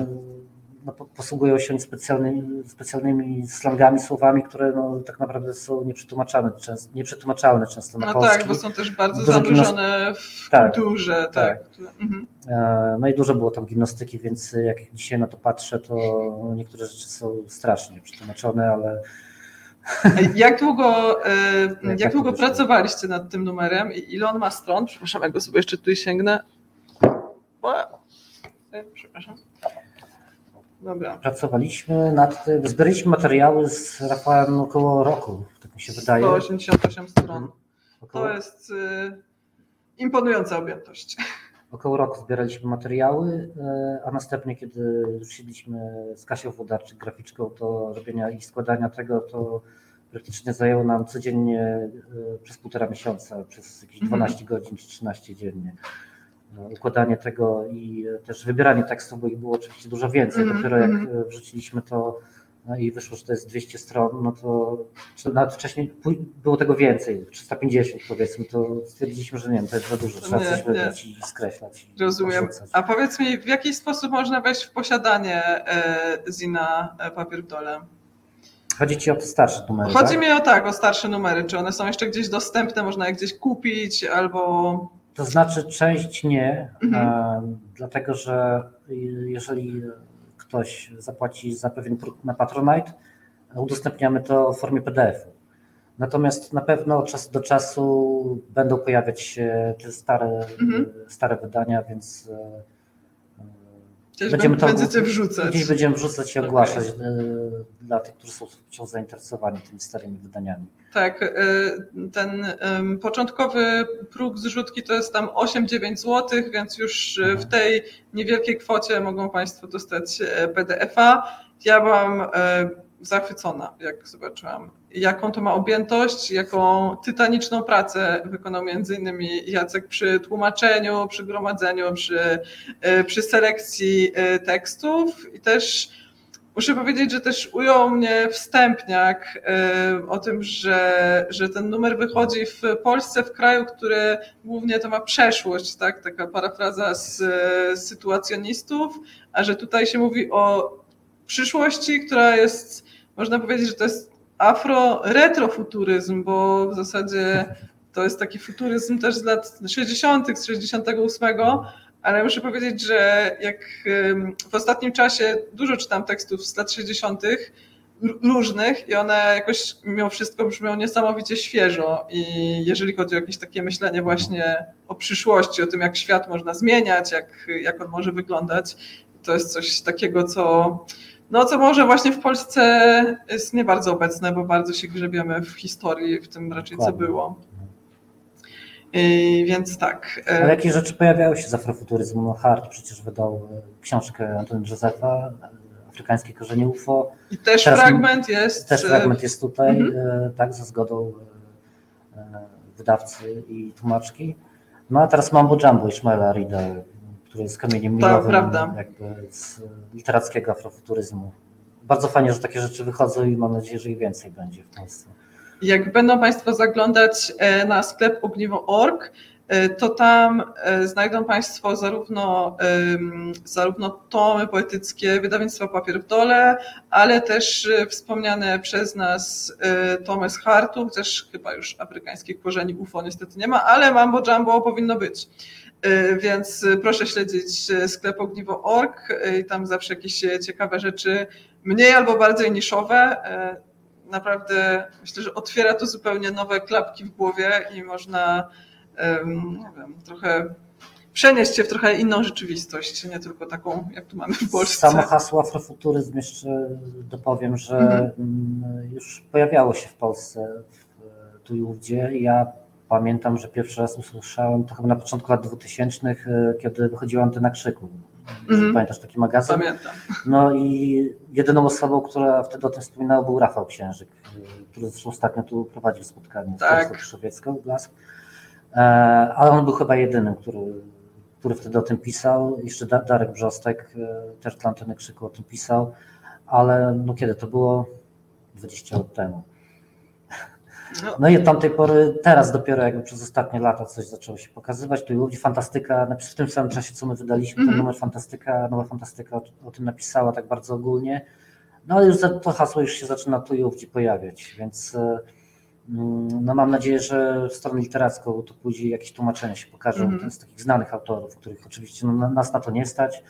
no, posługują się specjalnymi, specjalnymi slangami, słowami, które no, tak naprawdę są nieprzetłumaczalne, często, nieprzetłumaczalne często na no polski. tak, bo są też bardzo Dużo zanurzone w tak, kulturze. Tak. tak. Mhm. E, no i dużo było tam gimnastyki, więc jak dzisiaj na to patrzę, to niektóre rzeczy są strasznie przetłumaczone, ale jak długo, e, jak, jak długo pracowaliście nad tym numerem i ile on ma stron? Przepraszam, jak go sobie jeszcze tu sięgnę. E, przepraszam. Dobra. Pracowaliśmy nad tym, zbieraliśmy materiały z Rafałem około roku, tak mi się wydaje. 188 stron. Mhm. Około... To jest y, imponująca objętość. Około roku zbieraliśmy materiały, y, a następnie, kiedy siedliśmy z Kasią Wodarczyk, graficzką, to robienia i składania tego, to praktycznie zajęło nam codziennie y, przez półtora miesiąca, przez jakieś 12 mhm. godzin czy 13 dziennie. No, układanie tego i też wybieranie tekstów, bo ich było oczywiście dużo więcej. Mm, Dopiero jak mm. wrzuciliśmy to no i wyszło, że to jest 200 stron, no to nawet wcześniej było tego więcej, 350 powiedzmy, to stwierdziliśmy, że nie wiem, to jest za dużo, trzeba nie, coś wybrać i skreślać. Rozumiem. A powiedz mi, w jaki sposób można wejść w posiadanie e, Zina e, Papier w dole? Chodzi Ci o te starsze numery, Chodzi tak? mi o tak, o starsze numery. Czy one są jeszcze gdzieś dostępne, można je gdzieś kupić albo... To znaczy część nie, mhm. dlatego że jeżeli ktoś zapłaci za pewien próg na Patronite, udostępniamy to w formie PDF-u. Natomiast na pewno od czasu do czasu będą pojawiać się te stare, mhm. stare wydania, więc Gdzieś będziemy to, będziecie wrzucać. Gdzieś będziemy wrzucać i ogłaszać okay. dla tych, którzy są, są zainteresowani tymi starymi wydaniami. Tak, y, ten początkowy próg zrzutki to jest tam 8-9 zł, więc już mhm. w tej niewielkiej kwocie mogą Państwo dostać e, PDF-a. Ja e, zachwycona, jak zobaczyłam, jaką to ma objętość, jaką tytaniczną pracę wykonał między innymi Jacek przy tłumaczeniu, przy gromadzeniu, przy, e, przy selekcji tekstów. I też Muszę powiedzieć, że też ujął mnie wstępniak y, o tym, że, że ten numer wychodzi w Polsce, w kraju, który głównie to ma przeszłość, tak? taka parafraza z, z sytuacjonistów, a że tutaj się mówi o przyszłości, która jest, można powiedzieć, że to jest afro-retrofuturyzm, bo w zasadzie to jest taki futuryzm też z lat 60., z 68 ale muszę powiedzieć, że jak w ostatnim czasie dużo czytam tekstów z lat 60., różnych i one jakoś mimo wszystko brzmią niesamowicie świeżo i jeżeli chodzi o jakieś takie myślenie właśnie o przyszłości, o tym jak świat można zmieniać, jak, jak on może wyglądać, to jest coś takiego, co no co może właśnie w Polsce jest nie bardzo obecne, bo bardzo się grzebiemy w historii, w tym raczej co było. I, więc tak. E, Ale jakie rzeczy pojawiały się z afrofuturyzmu? No Hart przecież wydał e, książkę Antony Józefa, Afrykańskie korzenie UFO. I też Teraz fragment jest. Też fragment jest tutaj, mhm. tak, za zgodą wydawcy i tłumaczki. No a teraz Mambo Jumbo Ishmaela Rida, który jest kamieniem tak, milowym z literackiego afrofuturyzmu. Bardzo fajnie, że takie rzeczy wychodzą i mam nadzieję, że ich więcej będzie w Polsce. Jak będą Państwo zaglądać e, na sklep ogniwo.org, e, to tam e, znajdą Państwo zarówno, zarówno tomy poetyckie wydawnictwa Papier w Dole, ale też wspomniane przez nas tomy z Hartu, chociaż chyba już afrykańskich korzeni UFO niestety nie ma, ale Mambo Jumbo powinno być. Więc proszę śledzić sklep ogniwo.org i tam zawsze jakieś ciekawe rzeczy, mniej albo bardziej niszowe naprawdę myślę, że otwiera to zupełnie nowe klapki w głowie i można nie wiem, trochę przenieść się w trochę inną rzeczywistość, nie tylko taką, jak tu mamy w Polsce. Samo hasło afrofuturyzm jeszcze dopowiem, że mhm. Mm, już pojawiało się w Polsce tu i ówdzie. Ja pamiętam, że pierwszy raz usłyszałem to chyba na początku lat 2000, e, kiedy wychodziła antena krzyku. Mhm. Pamiętasz taki magazyn? Pamiętam. No i jedyną osobą, która wtedy o tym wspominała, był Rafał Księżyk, który zresztą ostatnio tu prowadził spotkanie tak. z Polską Krzowiecką, Blask. E, ale on był chyba jedynym, który, który wtedy o tym pisał. Jeszcze Darek Brzostek e, też dla Anteny Krzyku o tym pisał, ale no kiedy to było? 20 lat temu. No. no i od tamtej pory, teraz dopiero jakby przez ostatnie lata coś zaczęło się pokazywać. Tu ludzi fantastyka, w tym samym czasie, co my wydaliśmy, mm -hmm. ten mhm. numer fantastyka, nowa fantastyka o, o, tym napisała tak bardzo ogólnie. No ale już to hasło już się zaczyna tu i ówdzie pojawiać, więc e, mm, no mam nadzieję, że w stronę literacką to później jakieś tłumaczenia się pokażą mm -hmm. z takich znanych autorów, których oczywiście no, nas na to nie stać,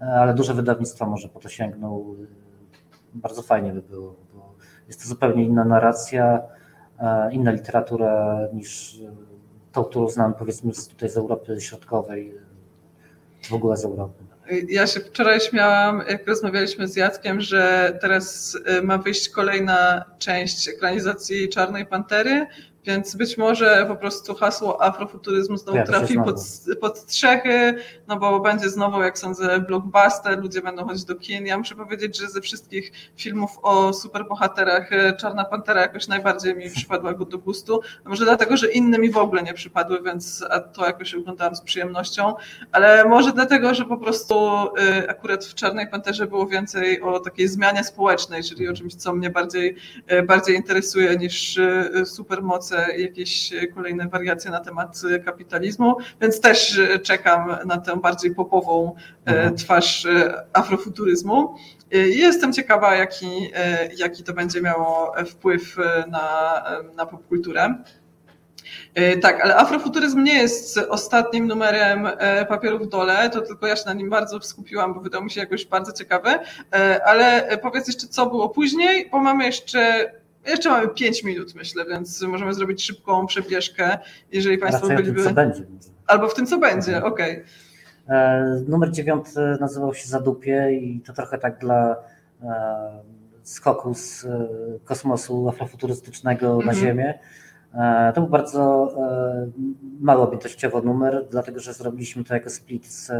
e, ale duże wydawnictwa może po to sięgną. Bardzo fajnie by było, bo jest to zupełnie inna narracja inna literatura niż e, tą, którą znam powiedzmy tutaj z Europy Środkowej, w ogóle z Europy. Ja się wczoraj śmiałam, jak rozmawialiśmy z Jackiem, że teraz e, ma wyjść kolejna część ekranizacji Czarnej Pantery więc być może po prostu hasło afrofuturyzmu znowu trafi pod, pod strzechy, no bo będzie znowu, jak sądzę, blockbuster, ludzie będą chodzić do kin. Ja muszę powiedzieć, że ze wszystkich filmów o superbohaterach e, Czarna Pantera jakoś najbardziej mi przypadła go do gustu. Może dlatego, że inne mi w ogóle nie przypadły, więc to jakoś oglądałam z przyjemnością, ale może dlatego, że po prostu e, akurat w Czarnej Panterze było więcej o takiej zmianie społecznej, czyli o czymś, co mnie bardziej, e, bardziej interesuje niż supermoce jakieś kolejne wariacje na temat kapitalizmu, więc też czekam na tę bardziej popową e, mhm. twarz e, afrofuturyzmu. I jestem ciekawa, jaki, e, jaki to będzie miało wpływ na, na popkulturę. Tak, ale afrofuturyzm nie jest ostatnim numerem papierów w dole, to tylko ja się na nim bardzo skupiłam, bo wydał mi się jakoś bardzo ciekawy. Ale powiedz jeszcze, co było później, bo mamy jeszcze jeszcze mamy 5 minut, myślę, więc możemy zrobić szybką przebieżkę, jeżeli Państwo Raczej byliby. W tym, co będzie. Albo w tym, co będzie, mhm. okej. Okay. E, numer dziewiąty nazywał się Zadupie i to trochę tak dla e, skoku z e, kosmosu afrofuturystycznego na mhm. Ziemię. To był bardzo mało objętościowo numer, dlatego że zrobiliśmy to jako split z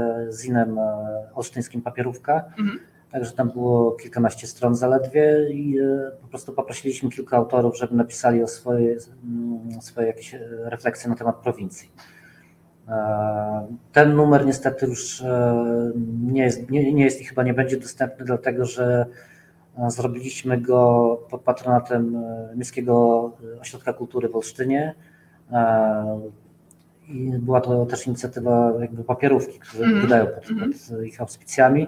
Zinem olsztyńskim Papierówka. Mhm Także tam było kilkanaście stron zaledwie i e, po prostu poprosiliśmy kilku autorów, żeby napisali o swoje, mm, swoje jakieś e, refleksje na temat prowincji. E, ten numer niestety już nie jest, nie, nie jest i chyba nie będzie dostępny, dlatego że zrobiliśmy go pod patronatem Miejskiego Ośrodka Kultury w Olsztynie. I była to też inicjatywa jakby papierówki, które mm. wydają pod, pod ich auspicjami.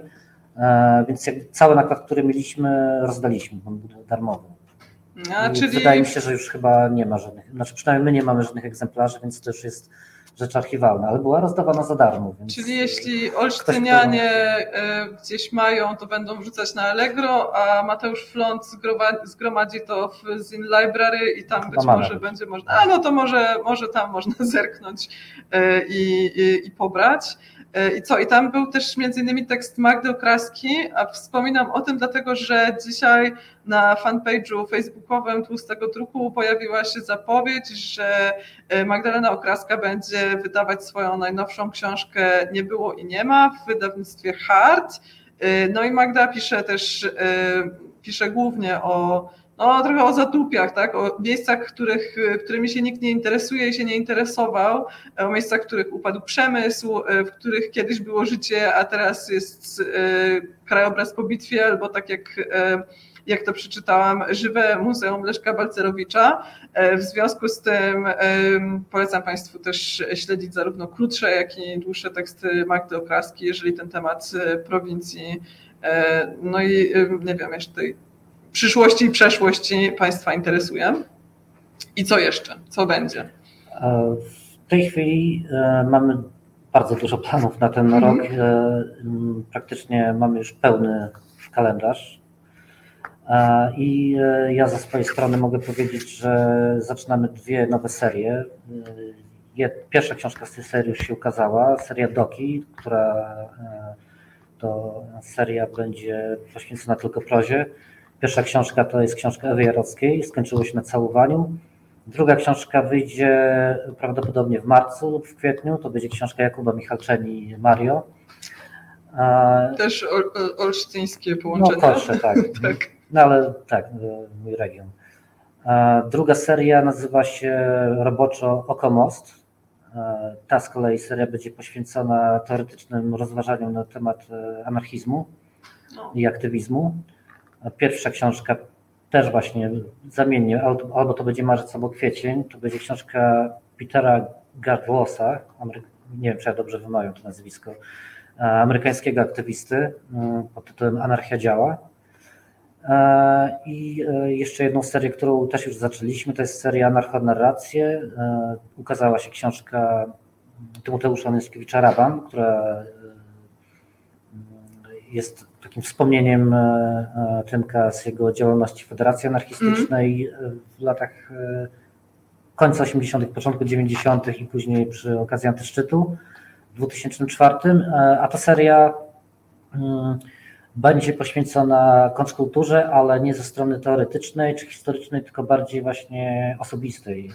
E, więc cały nakład, który mieliśmy, rozdaliśmy, on był darmowy. A, czyli... Wydaje mi się, że już chyba nie ma żadnych, znaczy przynajmniej my nie mamy żadnych egzemplarzy, więc to już jest rzecz archiwalna, ale była rozdawana za darmo. Czyli jeśli Olsztynianie ktoś... gdzieś mają, to będą wrzucać na Allegro, a Mateusz Flont zgromadzi to w Zin Library i tam być może będzie można, a no to może, może tam można zerknąć i, i, i pobrać. E, I co? I tam był też między innymi tekst Magdy Okraski, a wspominam o tym dlatego, że dzisiaj na fanpage'u facebookowym Tłustego Druku pojawiła się zapowiedź, że e, Magdalena Okraska będzie wydawać swoją najnowszą książkę Nie było i nie ma w wydawnictwie Hart. E, no i Magda pisze też, pisze głównie o no, trochę o zatupiach, tak? o miejscach, których, którymi się nikt nie interesuje i się nie interesował, o miejscach, w których upadł przemysł, w których kiedyś było życie, a teraz jest e, krajobraz po bitwie, albo tak jak, e, jak to przeczytałam, żywe Muzeum Leszka Balcerowicza. E, w związku z tym polecam Państwu też śledzić zarówno krótsze, jak i dłuższe teksty Magdy Okraski, jeżeli ten temat prowincji, no i nie wiem, jeszcze tej przyszłości i przeszłości Państwa interesuje? I co jeszcze? Co będzie? E, w tej chwili e, mamy bardzo dużo planów na ten mhm. rok. E, praktycznie mamy już pełny kalendarz. I ja ze swojej strony mogę powiedzieć, że zaczynamy dwie nowe serie. Pierwsza książka z tej serii już się ukazała, seria Doki, która to seria będzie poświęcona tylko prozie. Pierwsza książka to jest książka Ewy Jarockiej, skończyło się na całowaniu. Druga książka wyjdzie prawdopodobnie w marcu lub w kwietniu, to będzie książka Jakuba Michalczeni Mario. Też ol, olsztyńskie połączenie. No proszę, tak. tak. No ale tak, mój region. Druga seria nazywa się roboczo Okomost. Ta z kolei seria będzie poświęcona teoretycznym rozważaniom na temat e, anarchizmu no. i aktywizmu. Pierwsza książka też właśnie zamiennie, albo to będzie marzec, albo kwiecień, to będzie książka Petera Gardwosa, nie wiem, czy ja dobrze wymawiam to nazwisko, e, amerykańskiego aktywisty e, pod tytułem Anarchia działa. E, I jeszcze jedną serię, którą też już zaczęliśmy, to jest seria Anarchonarracje. Ukazała się książka Tymoteusza Nyskiewicza-Raban, która jest takim wspomnieniem e, e, Tymka z jego działalności Federacji Anarchistycznej mm. w latach końca 80., początku 90. i później przy okazji antyszczytu w 2004, a ta seria mm, będzie poświęcona kontrkulturze, ale nie ze strony teoretycznej czy historycznej, tylko bardziej właśnie osobistej.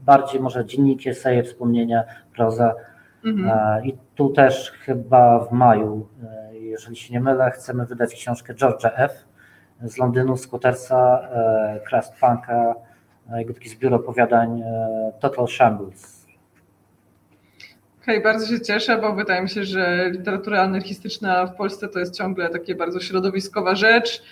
Bardziej może dzienniki, eseje, wspomnienia, proza. Mhm. I tu też chyba w maju jeżeli się nie mylę, chcemy wydać książkę George'a F. z Londynu, Scottersa, e, Crust Punka, e, jego taki zbiór opowiadań e, Total Shambles. Okay, bardzo się cieszę, bo wydaje mi się, że literatura anarchistyczna w Polsce to jest ciągle takie bardzo środowiskowa rzecz.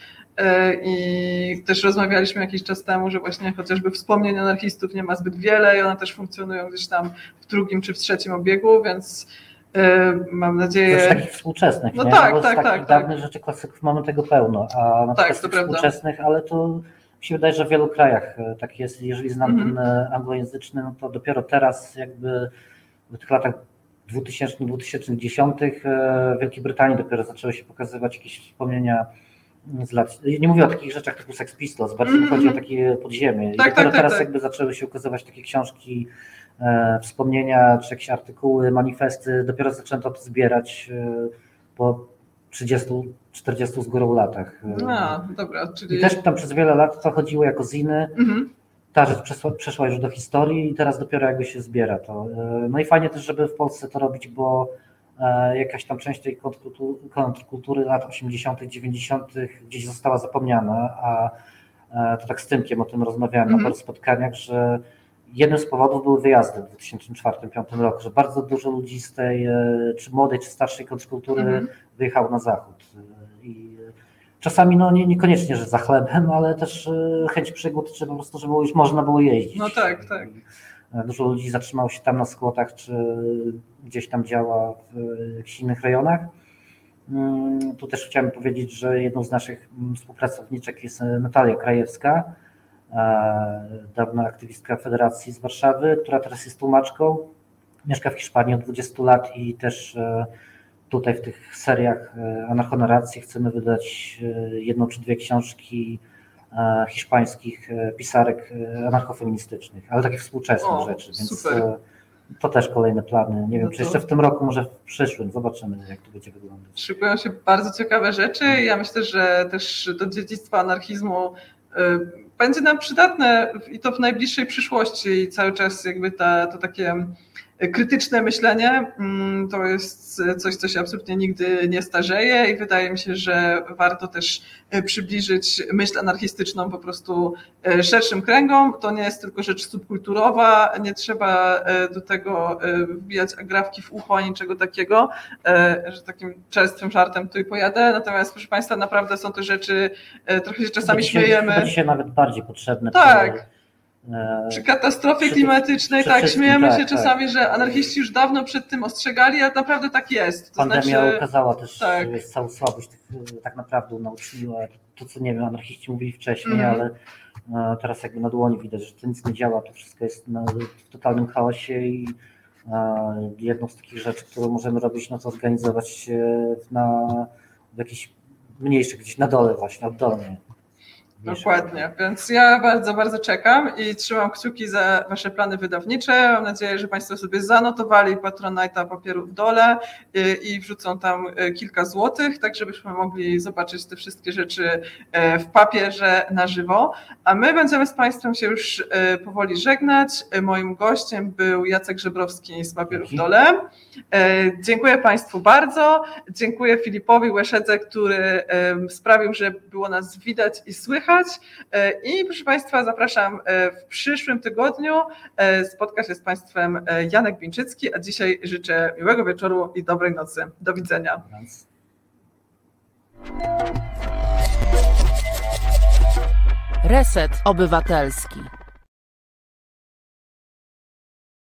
I też rozmawialiśmy jakiś czas temu, że właśnie chociażby wspomnień anarchistów nie ma zbyt wiele i one też funkcjonują gdzieś tam w drugim czy w trzecim obiegu, więc E, mam nadzieję. Z takich współczesnych, no nie? tak, tak, takich tak, dawnych tak. rzeczy klasyków mamy tego pełno, a na tak, współczesnych, ale to mi się wydaje, że w wielu krajach e, tak jest. Jeżeli znam mm -hmm. ten e, anglojęzyczny, no to dopiero teraz jakby w tych latach 2000-2010 w Wielkiej Brytanii dopiero zaczęły się pokazywać jakieś wspomnienia z lat. Nie mówię o takich rzeczach typu Sex Pistols, bardziej mm -hmm. chodzi o takie podziemie. I tak, dopiero tak, teraz tak, jakby zaczęły się ukazywać takie książki E, wspomnienia, czy jakieś artykuły, manifesty, dopiero zaczęto to zbierać e, po 30-40 z górą latach. E, A, dobra, czyli... I też tam przez wiele lat to chodziło jako ziny. Mhm. Ta rzecz przeszła, przeszła już do historii i teraz dopiero jakby się zbiera to. No i fajnie też, żeby w Polsce to robić, bo jakaś tam część tej kontrkultury lat 80., 90. gdzieś została zapomniana, a to tak z Tymkiem o tym rozmawiałem mm -hmm. na mhm. paru spotkaniach, że jednym z powodów były wyjazdy w 2004-2005 roku, że bardzo dużo ludzi z tej, e, czy młodej, czy starszej kontrkultury mm -hmm. wyjechało na zachód. Czasami no nie, niekoniecznie, że za chlebem, ale też e, chęć przygód, czy po prostu, żeby już można było jeździć. No tak, tak. Dużo ludzi zatrzymało się tam na skłotach, czy gdzieś tam działa w jakichś innych rejonach. Mm, tu też chciałem powiedzieć, że jedną z naszych mm, współpracowniczek jest Natalia Krajewska, dawna aktywistka Federacji z Warszawy, która teraz jest tłumaczką mieszka w Hiszpanii od 20 lat i też tutaj w tych seriach Anarchonarracji chcemy wydać jedną czy dwie książki hiszpańskich pisarek anarchofeministycznych, ale takich współczesnych o, rzeczy, więc super. to też kolejne plany. Nie wiem, no czy jeszcze w tym roku, może w przyszłym, zobaczymy jak to będzie wyglądać. Szykują się bardzo ciekawe rzeczy. Ja myślę, że też to dziedzictwo anarchizmu będzie nam przydatne i to w najbliższej przyszłości i cały czas jakby ta, to takie krytyczne myślenie mm, to jest coś, co się absolutnie nigdy nie starzeje i wydaje mi się, że warto też e, przybliżyć myśl anarchistyczną po prostu e, szerszym kręgom. To nie jest tylko rzecz subkulturowa, nie trzeba e, do tego wbijać agrafki w ucho, niczego takiego, że takim częstym żartem tu i pojadę. Natomiast proszę Państwa, naprawdę są to rzeczy, trochę się czasami śmiejemy. Dzisiaj nawet bardziej potrzebne. Tak. Przy katastrofie przy, klimatycznej, przy tak, śmiejemy tak, się czasami, tak. że anarchiści już dawno przed tym ostrzegali, ale naprawdę tak jest. To Pandemia znaczy, ukazała też tak. całą słabość, tak naprawdę nauczyła to, co nie wiem, anarchiści mówili wcześniej, mm. ale e, teraz jakby na dłoni widać, że to nic nie działa, to wszystko jest w totalnym chaosie i e, jedną z takich rzeczy, którą możemy robić, no to organizować się na w jakiś mniejszy, gdzieś na dole właśnie, oddolnie. Dokładnie, więc ja bardzo, bardzo czekam i trzymam kciuki za Wasze plany wydawnicze. Mam nadzieję, że Państwo sobie zanotowali Patronite'a papieru w dole i wrzucą tam e, kilka złotych, tak żebyśmy mogli zobaczyć te wszystkie rzeczy e, w papierze na żywo. A my będziemy z Państwem się już e, powoli żegnać. Moim gościem był Jacek Żebrowski z papieru w dole. Dziękuję Państwu bardzo. Dziękuję Filipowi Łeszedze, który sprawił, że było nas widać i słychać. E, I proszę Państwa, zapraszam e, w przyszłym tygodniu. E, spotka się z Państwem Janek Bińczycki, a dzisiaj życzę miłego wieczoru i dobrej nocy. Do widzenia. Reset Obywatelski.